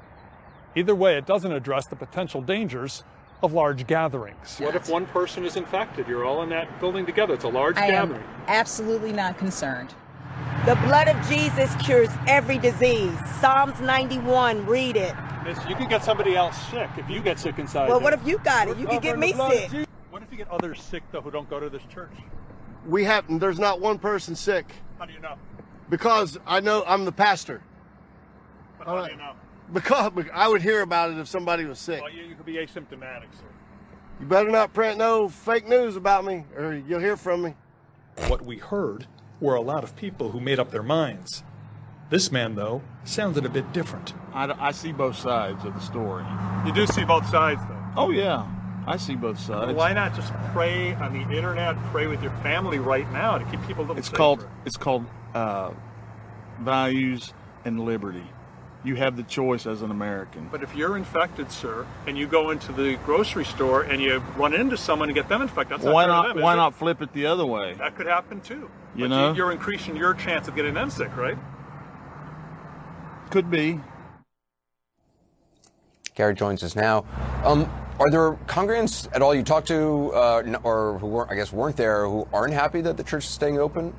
Speaker 9: Either way, it doesn't address the potential dangers of large gatherings. What if one person is infected? You're all in that building together. It's a large
Speaker 11: I am
Speaker 9: gathering.
Speaker 11: absolutely not concerned.
Speaker 12: The blood of Jesus cures every disease. Psalms 91, read it.
Speaker 9: Miss, you can get somebody else sick if you get sick inside.
Speaker 12: Well,
Speaker 9: there.
Speaker 12: what if you got it? You
Speaker 9: We're
Speaker 12: can get me
Speaker 9: the blood of
Speaker 12: sick.
Speaker 9: What if you get others sick though who don't go to this church?
Speaker 13: We have there's not one person sick
Speaker 9: How do you know?
Speaker 13: because I know I'm the pastor.
Speaker 9: But how do you know?
Speaker 13: Because I would hear about it if somebody was sick.
Speaker 9: Well, you, you could be asymptomatic, sir.
Speaker 13: You better not print no fake news about me, or you'll hear from me.
Speaker 8: What we heard were a lot of people who made up their minds. This man, though, sounded a bit different.
Speaker 14: I, I see both sides of the story.
Speaker 9: You do see both sides, though.
Speaker 14: Oh yeah, I see both sides.
Speaker 9: Why not just pray on the internet, pray with your family right now to keep people a little
Speaker 14: It's
Speaker 9: safer?
Speaker 14: called it's called uh, values and liberty. You have the choice as an American.
Speaker 9: But if you're infected, sir, and you go into the grocery store and you run into someone and get them infected, that's
Speaker 14: why
Speaker 9: not fair
Speaker 14: not?
Speaker 9: to them, is
Speaker 14: why
Speaker 9: it?
Speaker 14: not flip it the other way?
Speaker 9: That could happen too.
Speaker 14: You
Speaker 9: But
Speaker 14: know?
Speaker 9: you're increasing your chance of getting them sick, right?
Speaker 14: Could be.
Speaker 15: Gary joins us now. Um, are there congregants at all you talked to, uh, or who weren't, I guess weren't there, who aren't happy that the church is staying open?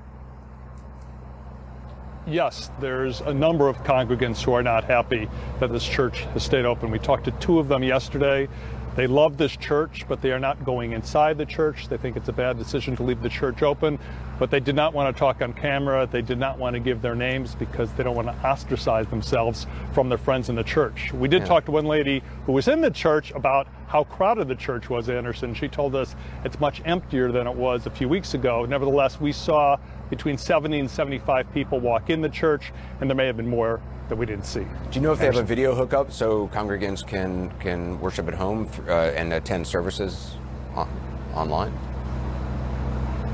Speaker 9: Yes, there's a number of congregants who are not happy that this church has stayed open. We talked to two of them yesterday. They love this church, but they are not going inside the church. They think it's a bad decision to leave the church open, but they did not want to talk on camera. They did not want to give their names because they don't want to ostracize themselves from their friends in the church. We did
Speaker 15: Yeah.
Speaker 9: talk to one lady who was in the church about how crowded the church was, Anderson. She told us it's much emptier than it was a few weeks ago. Nevertheless, we saw between 70 and 75 people walk in the church, and there may have been more that we didn't see.
Speaker 15: Do you know if they have a video hookup so congregants can can worship at home uh, and attend services on, online?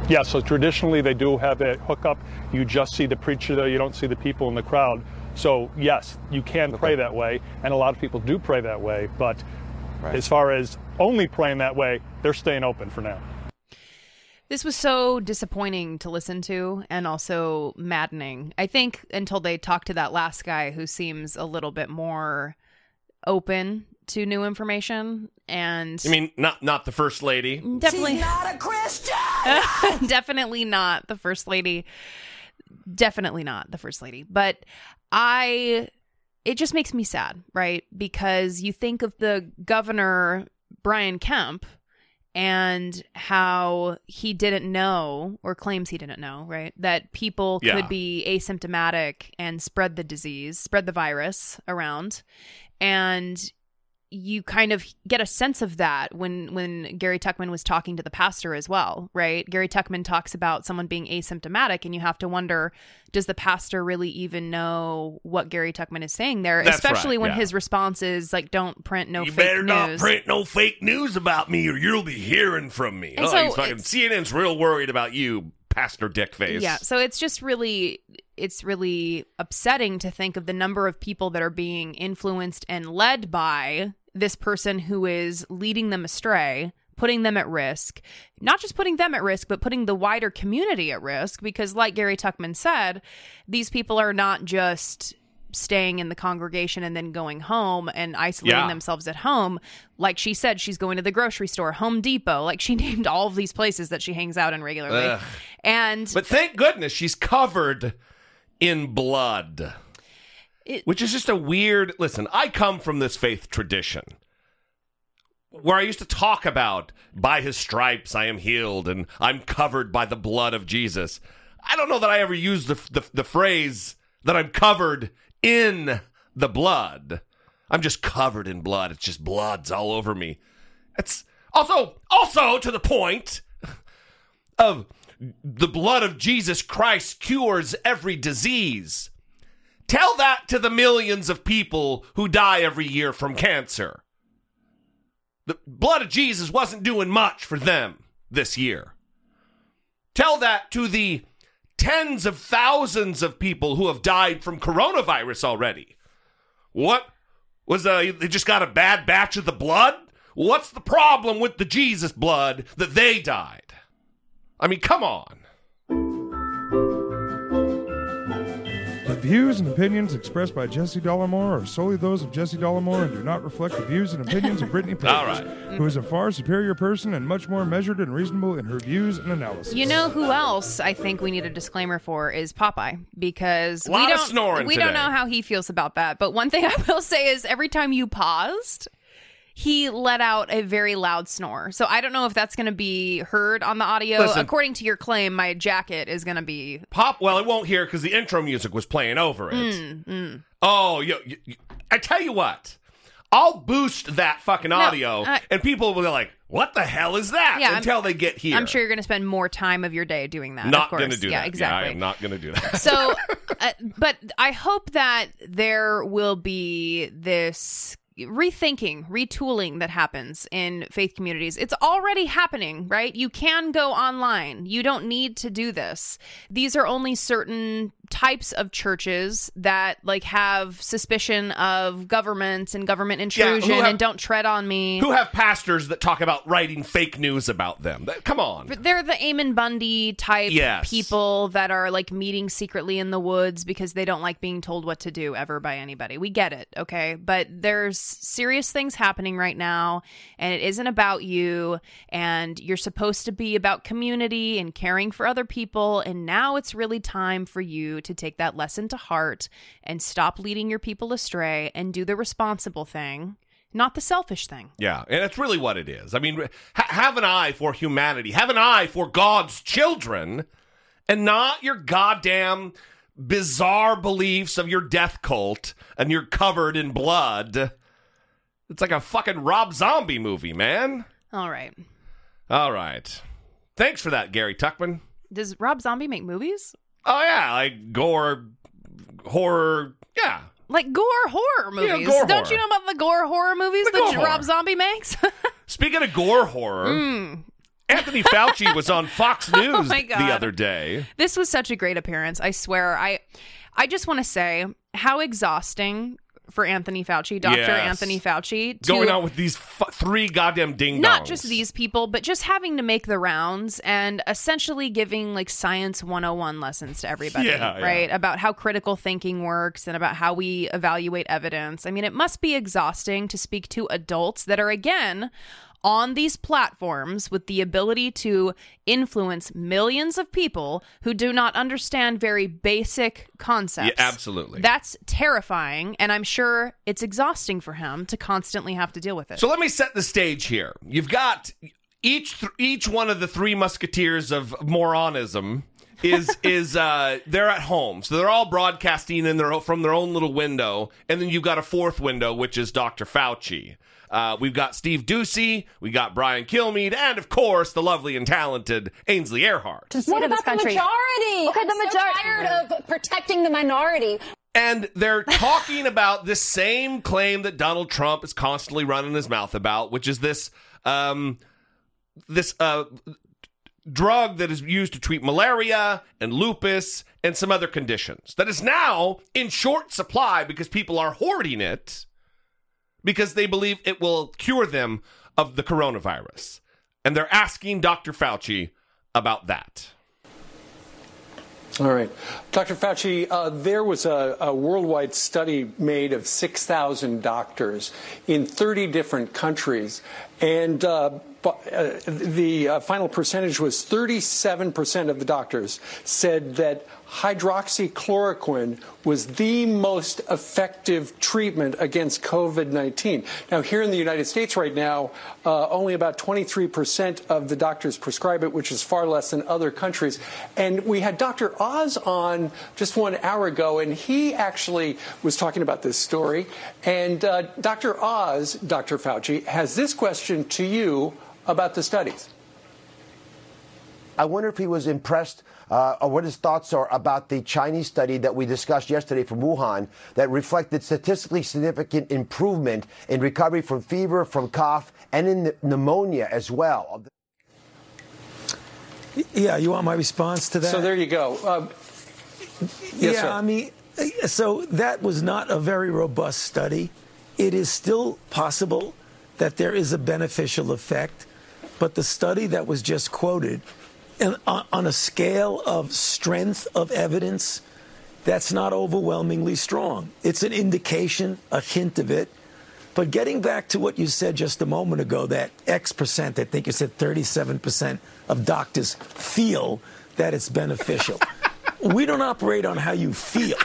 Speaker 9: Yeah, so traditionally they do have a hookup. You just see the preacher there, you don't see the people in the crowd. So, yes, you can pray that way, and a lot of people do pray that way, but as far as only praying that way, they're staying open for now.
Speaker 4: This was so disappointing to listen to and also maddening. I think until they talk to that last guy who seems a little bit more open to new information and
Speaker 3: You mean not not the first lady?
Speaker 4: definitely
Speaker 12: not a Christian. (laughs)
Speaker 4: definitely not the first lady. Definitely not the first lady. But I it just makes me sad, right? Because you think of the governor Brian Kemp and how he didn't know or claims he didn't know, right? That people
Speaker 16: Yeah.
Speaker 4: could be asymptomatic and spread the disease, spread the virus around. And you kind of get a sense of that when when Gary Tuchman was talking to the pastor as well, right? Gary Tuchman talks about someone being asymptomatic and you have to wonder does the pastor really even know what Gary Tuchman is saying there,
Speaker 3: That's
Speaker 4: especially
Speaker 3: right,
Speaker 4: when
Speaker 3: yeah.
Speaker 4: his response is like don't print no
Speaker 3: you
Speaker 4: fake
Speaker 3: better
Speaker 4: news.
Speaker 3: not print no fake news about me, or you'll be hearing from me.
Speaker 4: And
Speaker 3: oh,
Speaker 4: so
Speaker 3: he's fucking CNN's real worried about you, Pastor Dickface.
Speaker 4: Yeah, so it's just really it's really upsetting to think of the number of people that are being influenced and led by this person who is leading them astray, putting them at risk. Not just putting them at risk, but putting the wider community at risk because like Gary Tuchman said, these people are not just staying in the congregation and then going home and isolating
Speaker 3: Yeah.
Speaker 4: themselves at home. Like she said, she's going to the grocery store, Home Depot. Like she (laughs) named all of these places that she hangs out in regularly.
Speaker 3: Ugh.
Speaker 4: And
Speaker 3: But thank goodness she's covered in blood. which is just a weird. Listen, I come from this faith tradition where I used to talk about, by his stripes I am healed and I'm covered by the blood of Jesus. I don't know that I ever used the, the, the phrase that I'm covered in the blood. I'm just covered in blood. It's just blood's all over me. It's also, also to the point of the blood of Jesus Christ cures every disease. Tell that to the millions of people who die every year from cancer. The blood of Jesus wasn't doing much for them this year. Tell that to the tens of thousands of people who have died from coronavirus already. What? Was uh, they just got a bad batch of the blood? What's the problem with the Jesus blood that they died? I mean, come on.
Speaker 16: Views and opinions expressed by Jesse Dollemore are solely those of Jesse Dollemore and do not reflect the views and opinions of Brittany (laughs) Page,
Speaker 3: All right.
Speaker 16: who is a far superior person and much more measured and reasonable in her views and analysis.
Speaker 4: You know who else I think we need a disclaimer for is Popeye because
Speaker 16: Lot
Speaker 4: we
Speaker 16: of
Speaker 4: don't
Speaker 16: snoring
Speaker 4: we don't
Speaker 16: today.
Speaker 4: know how he feels about that. But one thing (laughs) I will say is every time you paused, he let out a very loud snore. So I don't know if that's going to be heard on the audio.
Speaker 3: Listen.
Speaker 4: According to your claim, my jacket is going to be
Speaker 3: Pop, well, it won't hear because the intro music was playing over it.
Speaker 4: Mm, mm.
Speaker 3: Oh, I tell you what, I'll boost that fucking audio,
Speaker 4: I-
Speaker 3: and people will be like, "What the hell is that?"
Speaker 4: Yeah, I'm-
Speaker 3: until they get here.
Speaker 4: I'm sure you're going to spend more time of your day doing that. of
Speaker 3: not
Speaker 4: course.
Speaker 3: going to do
Speaker 4: yeah,
Speaker 3: that.
Speaker 4: Exactly.
Speaker 3: Yeah, I am not going to do that.
Speaker 4: so (laughs) uh, but i hope that there will be this rethinking retooling that happens in faith communities. It's already happening right? You can go online. You don't need to do this. These are only certain types of churches that like have suspicion of governments and government
Speaker 3: Yeah,
Speaker 4: intrusion
Speaker 3: have-
Speaker 4: and don't tread on me
Speaker 3: Who have pastors that talk about writing fake news about them? Come on.
Speaker 4: They're the Ammon Bundy type
Speaker 3: Yes.
Speaker 4: people that are like meeting secretly in the woods because they don't like being told what to do ever by anybody. We get it, okay? But there's serious things happening right now, and it isn't about you. And you're supposed to be about community and caring for other people. And now it's really time for you to take that lesson to heart and stop leading your people astray and do the responsible thing, not the selfish thing.
Speaker 3: Yeah, and that's really what it is. I mean, ha- have an eye for humanity, have an eye for God's children, and not your goddamn bizarre beliefs of your death cult and you're covered in blood. It's like a fucking Rob Zombie movie, man.
Speaker 4: All right.
Speaker 3: All right. Thanks for that, Gary Tuchman.
Speaker 4: Does Rob Zombie make movies?
Speaker 3: Oh, yeah, like gore, horror. Yeah.
Speaker 4: Like gore horror
Speaker 3: Yeah,
Speaker 4: movies.
Speaker 3: gore
Speaker 4: Don't
Speaker 3: horror.
Speaker 4: you know about the gore horror movies
Speaker 3: The
Speaker 4: that
Speaker 3: gore
Speaker 4: Rob. Zombie makes? (laughs)
Speaker 3: Speaking of gore horror,
Speaker 4: Mm.
Speaker 3: Anthony Fauci was on Fox (laughs)
Speaker 4: Oh
Speaker 3: News
Speaker 4: my
Speaker 3: the
Speaker 4: God.
Speaker 3: other day.
Speaker 4: this was such a great appearance. I swear. I I just want to say how exhausting for Anthony Fauci, Dr.
Speaker 3: Yes.
Speaker 4: Anthony Fauci, to
Speaker 3: Going out with these f- three goddamn ding
Speaker 4: not just these people, but just having to make the rounds and essentially giving like science 101 lessons to everybody,
Speaker 3: Yeah, yeah.
Speaker 4: right? About how critical thinking works and about how we evaluate evidence. I mean, it must be exhausting to speak to adults that are, again, on these platforms with the ability to influence millions of people who do not understand very basic concepts.
Speaker 3: Yeah, absolutely.
Speaker 4: That's terrifying, and I'm sure it's exhausting for him to constantly have to deal with it.
Speaker 3: So let me set the stage here. You've got each th- each one of the three musketeers of moronism is (laughs) is uh they're at home. So they're all broadcasting in their from their own little window and then you've got a fourth window which is Dr. Fauci. Uh, we've got Steve Doocy, we got Brian Kilmeade, and of course the lovely and talented Ainsley Earhardt.
Speaker 17: what about the majority? Okay, the majority. tired of protecting the minority.
Speaker 3: And they're talking (laughs) about this same claim that Donald Trump is constantly running his mouth about, which is this um, this uh, drug that is used to treat malaria and lupus and some other conditions that is now in short supply because people are hoarding it because they believe it will cure them of the coronavirus. And they're asking Dr. Fauci about that.
Speaker 18: All right. Dr. Fauci, uh, there was a, a, worldwide study made of 6,000 doctors in 30 different countries. And uh, uh, the uh, final percentage was 37% of the doctors said that hydroxychloroquine was the most effective treatment against COVID 19. Now, here in the United States right now, uh, only about 23% of the doctors prescribe it, which is far less than other countries. And we had Dr. Oz on just one hour ago, and he actually was talking about this story. And uh, Dr. Oz, Dr. Fauci, has this question to you about the studies.
Speaker 19: I wonder if he was impressed uh, or what his thoughts are about the Chinese study that we discussed yesterday from Wuhan that reflected statistically significant improvement in recovery from fever, from cough, and in pneumonia as well.
Speaker 20: Yeah, you want my response to that?
Speaker 18: So there you go. Uh,
Speaker 20: yes, yeah, sir. I mean, so that was not a very robust study. It is still possible that there is a beneficial effect, but the study that was just quoted and on a scale of strength of evidence, that's not overwhelmingly strong. It's an indication, a hint of it. But getting back to what you said just a moment ago, that X percent, I think you said 37% of doctors feel that it's beneficial. (laughs) we don't operate on how you feel.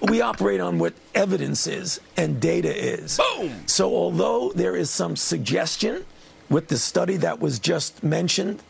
Speaker 20: We operate on what evidence is and data is. Boom! So, although there is some suggestion with the study that was just mentioned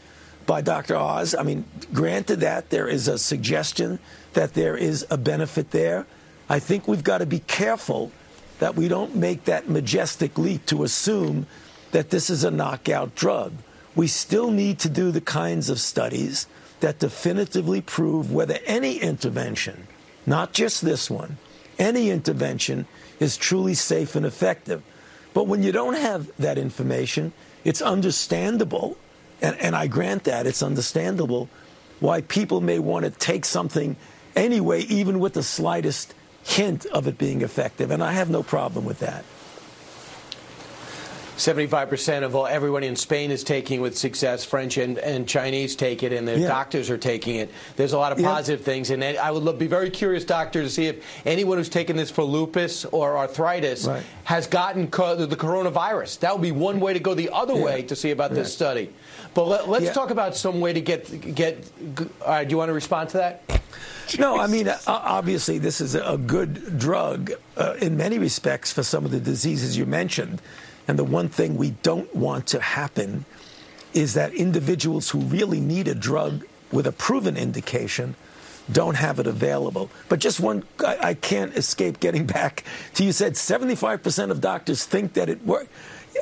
Speaker 20: by Dr. Oz. I mean, granted that there is a suggestion that there is a benefit there, I think we've got to be careful that we don't make that majestic leap to assume that this is a knockout drug. We still need to do the kinds of studies that definitively prove whether any intervention, not just this one, any intervention is truly safe and effective. But when you don't have that information, it's understandable and, and I grant that it's understandable why people may want to take something anyway, even with the slightest hint of it being effective. And I have no problem with that.
Speaker 21: 75% of all, everyone in Spain is taking with success. French and, and Chinese take it, and the yeah. doctors are taking it. There's a lot of positive yeah. things, and I would be very curious, doctor, to see if anyone who's taken this for lupus or arthritis right. has gotten co- the coronavirus. That would be one way to go the other yeah. way to see about right. this study. But let, us talk about some way to get get. All right, do you want to respond to that?
Speaker 20: No, I mean, obviously, this is a good drug uh, in many respects for some of the diseases you mentioned. And the one thing we don't want to happen is that individuals who really need a drug with a proven indication don't have it available. But just one, I, I can't escape getting back to you said 75% of doctors think that it works.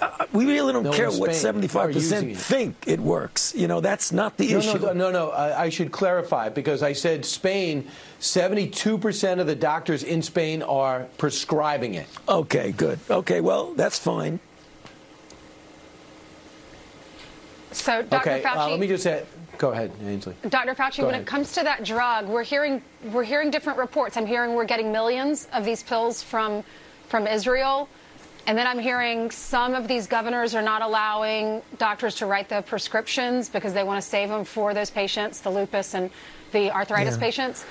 Speaker 20: Uh, we really don't no care what 75% think it works. You know, that's not the
Speaker 21: no,
Speaker 20: issue.
Speaker 21: No, no, no. I, I should clarify because I said Spain, 72% of the doctors in Spain are prescribing it.
Speaker 20: Okay, good. Okay, well, that's fine.
Speaker 17: So, Dr.
Speaker 21: Okay,
Speaker 17: Fauci.
Speaker 21: Uh, let me just say. Go ahead, Ainsley.
Speaker 17: Dr. Fauci, Go when ahead. it comes to that drug, we're hearing we're hearing different reports. I'm hearing we're getting millions of these pills from from Israel. And then I'm hearing some of these governors are not allowing doctors to write the prescriptions because they want to save them for those patients, the lupus and the arthritis yeah. patients.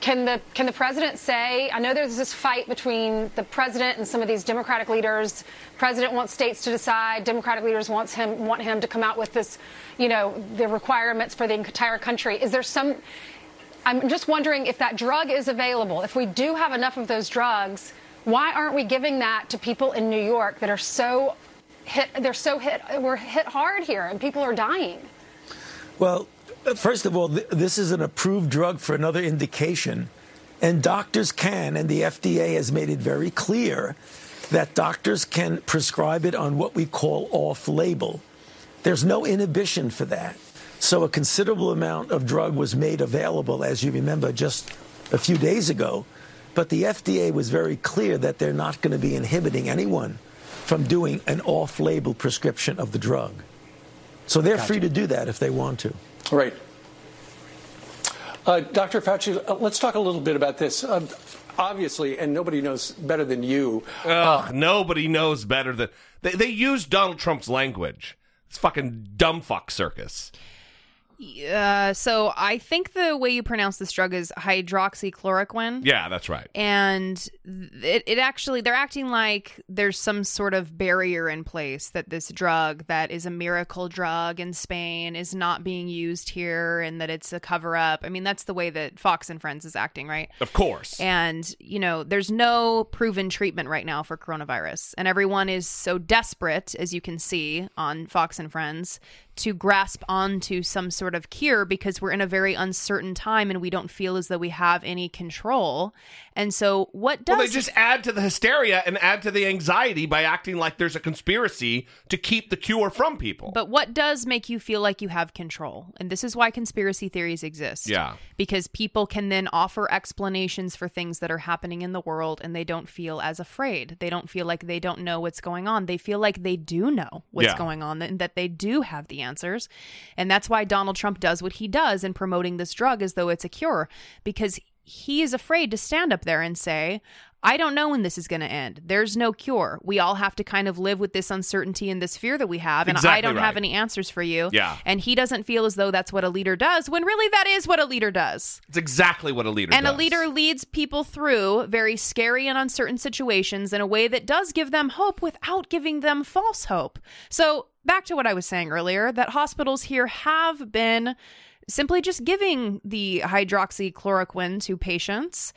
Speaker 17: Can the can the president say? I know there's this fight between the president and some of these Democratic leaders. President wants states to decide. Democratic leaders wants him want him to come out with this, you know, the requirements for the entire country. Is there some? I'm just wondering if that drug is available. If we do have enough of those drugs, why aren't we giving that to people in New York that are so hit? They're so hit. We're hit hard here, and people are dying.
Speaker 20: Well, First of all, th- this is an approved drug for another indication, and doctors can, and the FDA has made it very clear that doctors can prescribe it on what we call off label. There's no inhibition for that. So a considerable amount of drug was made available, as you remember, just a few days ago. But the FDA was very clear that they're not going to be inhibiting anyone from doing an off label prescription of the drug. So they're gotcha. free to do that if they want to.
Speaker 18: Right. Uh, Dr. Fauci, uh, let's talk a little bit about this. Uh, obviously, and nobody knows better than you.
Speaker 3: Ugh, nobody knows better than they, they use Donald Trump's language. It's fucking dumb fuck circus.
Speaker 4: Uh, so I think the way you pronounce this drug is hydroxychloroquine.
Speaker 3: Yeah, that's right.
Speaker 4: And it, it actually, they're acting like there's some sort of barrier in place that this drug that is a miracle drug in Spain is not being used here and that it's a cover up. I mean, that's the way that Fox and Friends is acting, right?
Speaker 3: Of course.
Speaker 4: And, you know, there's no proven treatment right now for coronavirus. And everyone is so desperate, as you can see on Fox and Friends, to grasp onto some sort of cure because we're in a very uncertain time and we don't feel as though we have any control. And so, what does
Speaker 3: Well, they just add to the hysteria and add to the anxiety by acting like there's a conspiracy to keep the cure from people.
Speaker 4: But what does make you feel like you have control? And this is why conspiracy theories exist.
Speaker 3: Yeah.
Speaker 4: Because people can then offer explanations for things that are happening in the world and they don't feel as afraid. They don't feel like they don't know what's going on. They feel like they do know what's
Speaker 3: Yeah.
Speaker 4: going on and that they do have the And that's why Donald Trump does what he does in promoting this drug as though it's a cure because he is afraid to stand up there and say, I don't know when this is going to end. There's no cure. We all have to kind of live with this uncertainty and this fear that we have. And I don't have any answers for you.
Speaker 3: Yeah.
Speaker 4: And he doesn't feel as though that's what a leader does, when really that is what a leader does.
Speaker 3: It's exactly what a leader does.
Speaker 4: And
Speaker 3: does.
Speaker 4: a leader leads people through very scary and uncertain situations in a way that does give them hope without giving them false hope. So, back to what I was saying earlier that hospitals here have been simply just giving the hydroxychloroquine to patients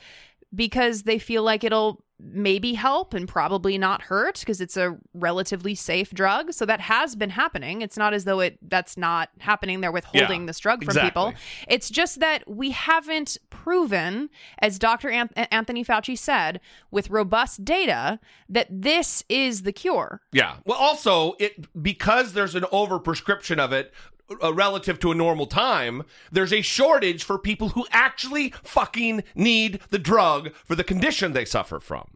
Speaker 4: because they feel like it'll maybe help and probably not hurt because it's a relatively safe drug. So that has been happening. It's not as though it that's not happening. They're withholding
Speaker 3: Yeah,
Speaker 4: this drug from
Speaker 3: exactly.
Speaker 4: people. It's just that we haven't proven, as Dr. An- Anthony Fauci said, with robust data, that this is the cure.
Speaker 3: Yeah. Well, also, it because there's an overprescription of it uh, relative to a normal time, there's a shortage for people who actually fucking need the drug for the condition they suffer from.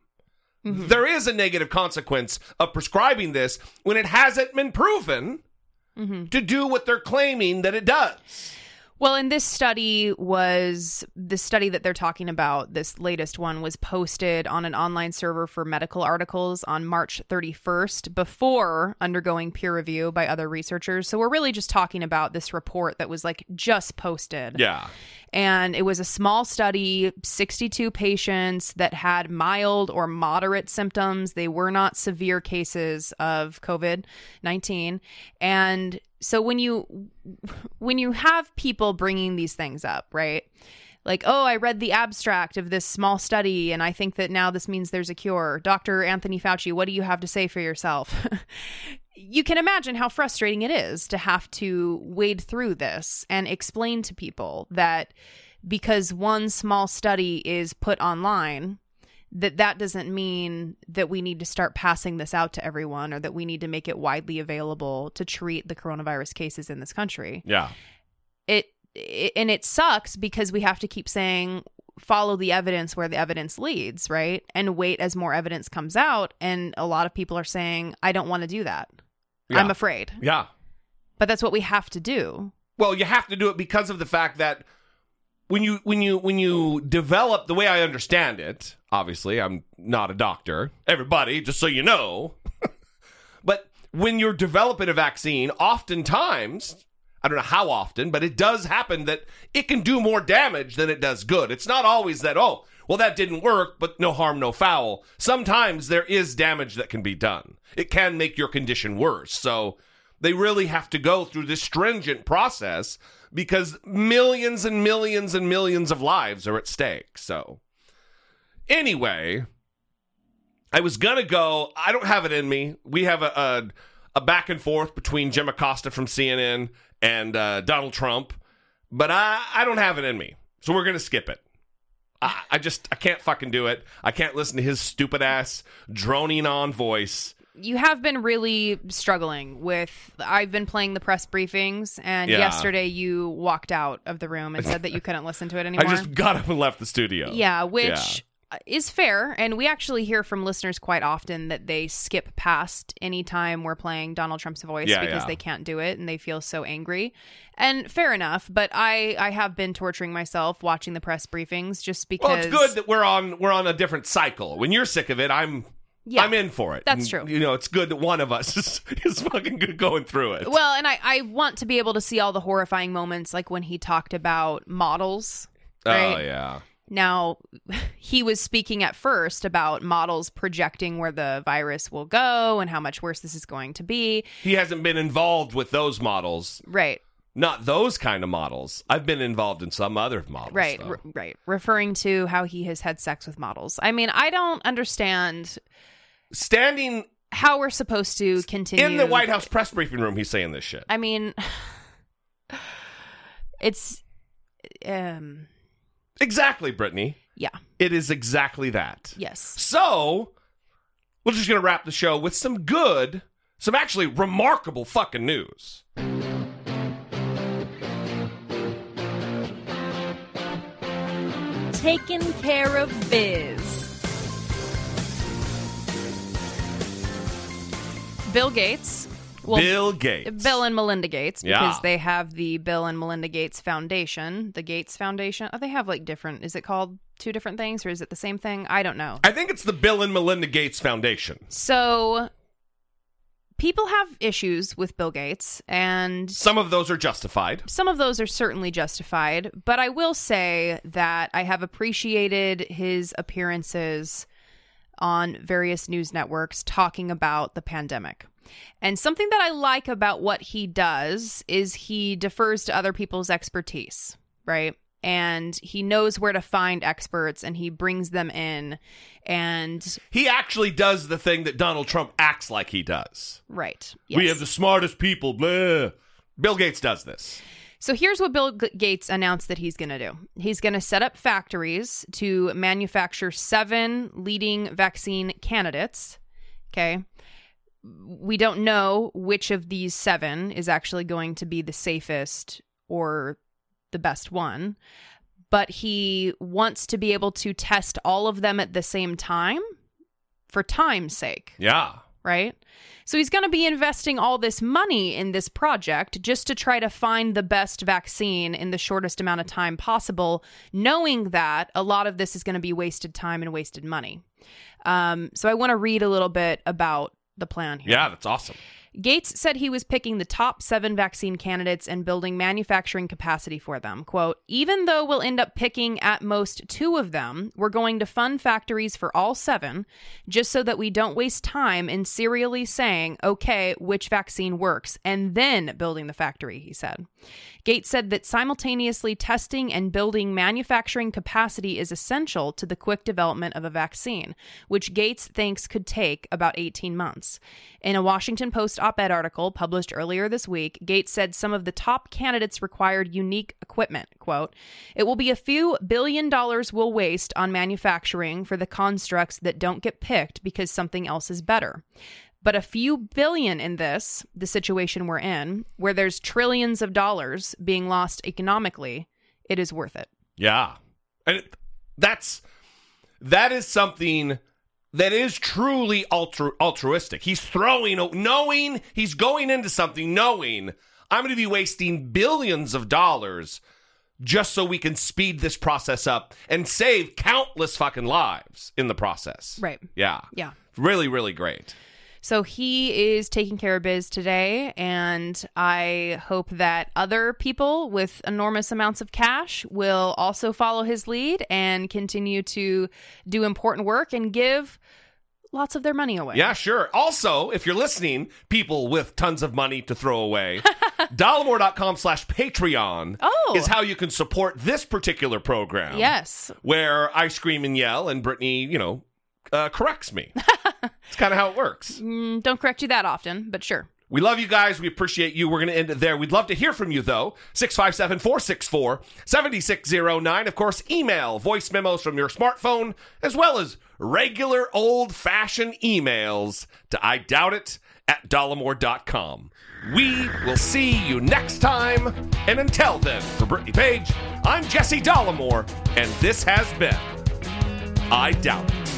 Speaker 3: There is a negative consequence of prescribing this when it hasn't been proven to do what they're claiming that it does.
Speaker 4: Well, and this study was the study that they're talking about, this latest one was posted on an online server for medical articles on March 31st before undergoing peer review by other researchers. So we're really just talking about this report that was like just posted.
Speaker 3: Yeah.
Speaker 4: And it was a small study, 62 patients that had mild or moderate symptoms. They were not severe cases of COVID 19. And so when you when you have people bringing these things up, right? Like, oh, I read the abstract of this small study and I think that now this means there's a cure. Dr. Anthony Fauci, what do you have to say for yourself? (laughs) you can imagine how frustrating it is to have to wade through this and explain to people that because one small study is put online that that doesn't mean that we need to start passing this out to everyone or that we need to make it widely available to treat the coronavirus cases in this country.
Speaker 3: Yeah.
Speaker 4: it, it and it sucks because we have to keep saying follow the evidence where the evidence leads right? And wait as more evidence comes out. And a lot of people are saying i don't want to do that
Speaker 3: Yeah.
Speaker 4: i'm afraid
Speaker 3: Yeah.
Speaker 4: but that's what we have to do
Speaker 3: Well, you have to do it because of the fact that when you when you when you develop the way I understand it, obviously I'm not a doctor. Everybody, just so you know. (laughs) but when you're developing a vaccine, oftentimes I don't know how often, but it does happen that it can do more damage than it does good. It's not always that, oh, well, that didn't work, but no harm, no foul. Sometimes there is damage that can be done. It can make your condition worse. So they really have to go through this stringent process because millions and millions and millions of lives are at stake. So, anyway, I was gonna go. I don't have it in me. We have a a, a back and forth between Jim Acosta from CNN and uh, Donald Trump, but I I don't have it in me. So we're gonna skip it. I, I just I can't fucking do it. I can't listen to his stupid ass droning on voice.
Speaker 4: you have been really struggling with i've been playing the press briefings and
Speaker 3: Yeah.
Speaker 4: yesterday you walked out of the room and said that you couldn't listen to it anymore (laughs)
Speaker 3: I just got up and left the studio.
Speaker 4: Yeah, which
Speaker 3: Yeah.
Speaker 4: Is fair. And we actually hear from listeners quite often that they skip past any time we're playing Donald Trump's voice
Speaker 3: Yeah,
Speaker 4: because
Speaker 3: yeah.
Speaker 4: they can't do it and they feel so angry. And fair enough, but I I have been torturing myself watching the press briefings just because
Speaker 3: Well, it's good that we're on we're on a different cycle. When you're sick of it, I'm
Speaker 4: Yeah.
Speaker 3: I'm in for it.
Speaker 4: That's true.
Speaker 3: You know, it's good that one of us (laughs) is, is fucking good going through it.
Speaker 4: Well, and I, I want to be able to see all the horrifying moments, like when he talked about models. Oh, right?
Speaker 3: Oh yeah.
Speaker 4: Now, (laughs) he was speaking at first about models projecting where the virus will go and how much worse this is going to be.
Speaker 3: He hasn't been involved with those models.
Speaker 4: Right.
Speaker 3: Not those kind of models. I've been involved in some other models.
Speaker 4: Right, r- right. Referring to how he has had sex with models. I mean, I don't understand
Speaker 3: Standing
Speaker 4: how we're supposed to continue
Speaker 3: in the White House press briefing room, he's saying this shit.
Speaker 4: I mean, (sighs) it's um
Speaker 3: Exactly, Brittany.
Speaker 4: yeah.
Speaker 3: It is exactly that.
Speaker 4: Yes.
Speaker 3: So, we're just going to wrap the show with some good, some actually remarkable fucking news.
Speaker 4: Taking care of biz. Bill Gates.
Speaker 3: Bill Gates.
Speaker 4: Bill and Melinda Gates, because
Speaker 3: Yeah.
Speaker 4: they have the Bill and Melinda Gates Foundation, the Gates Foundation. Oh, they have like different. Is it called two different things, or is it the same thing? I don't know.
Speaker 3: I think it's the Bill and Melinda Gates Foundation.
Speaker 4: So, people have issues with Bill Gates, and
Speaker 3: Some of those are justified.
Speaker 4: some of those are certainly justified, but I will say that I have appreciated his appearances on various news networks talking about the pandemic. And something that I like about what he does is he defers to other people's expertise, right? And he knows where to find experts and he brings them in and
Speaker 3: He actually does the thing that Donald Trump acts like he does.
Speaker 4: right.
Speaker 3: We have the smartest people, blah. Bill Gates does this.
Speaker 4: So here's what Bill Gates announced that he's going to do. He's going to set up factories to manufacture seven leading vaccine candidates. Okay. We don't know which of these seven is actually going to be the safest or the best one, but he wants to be able to test all of them at the same time for time's sake
Speaker 3: Yeah.
Speaker 4: right? So he's going to be investing all this money in this project just to try to find the best vaccine in the shortest amount of time possible, knowing that a lot of this is going to be wasted time and wasted money. Um, so I want to read a little bit about the plan here.
Speaker 3: Yeah, that's awesome.
Speaker 4: Gates said he was picking the top seven vaccine candidates and building manufacturing capacity for them. Quote, even though we'll end up picking at most two of them, we're going to fund factories for all seven, just so that we don't waste time in serially saying, okay, which vaccine works, and then building the factory, he said. Gates said that simultaneously testing and building manufacturing capacity is essential to the quick development of a vaccine, which Gates thinks could take about 18 months. In a Washington Post op ed article published earlier this week, Gates said some of the top candidates required unique equipment. Quote, It will be a few billion dollars we'll waste on manufacturing for the constructs that don't get picked because something else is better. But a few billion in this, the situation we're in, where there's trillions of dollars being lost economically, it is worth it.
Speaker 3: Yeah. And that's that is something that is truly altru- altruistic. He's throwing knowing he's going into something knowing I'm going to be wasting billions of dollars just so we can speed this process up and save countless fucking lives in the process.
Speaker 4: Right.
Speaker 3: Yeah.
Speaker 4: Yeah.
Speaker 3: Really really great.
Speaker 4: So he is taking care of biz today, and I hope that other people with enormous amounts of cash will also follow his lead and continue to do important work and give lots of their money away.
Speaker 3: Yeah, sure. Also, if you're listening, people with tons of money to throw away, (laughs) dollemore.com slash Patreon
Speaker 4: Oh.
Speaker 3: is how you can support this particular program.
Speaker 4: Yes.
Speaker 3: Where I scream and yell and Brittany, you know, uh, corrects me. (laughs) it's kind of how it works.
Speaker 4: Mm, don't correct you that often, but sure.
Speaker 3: We love you guys. We appreciate you. We're going to end it there. We'd love to hear from you, though. 657 464 7609. Of course, email voice memos from your smartphone, as well as regular old fashioned emails to I doubt it at dollemore.com. We will see you next time. And until then, for Brittany Page, I'm Jesse Dollemore, and this has been I Doubt It.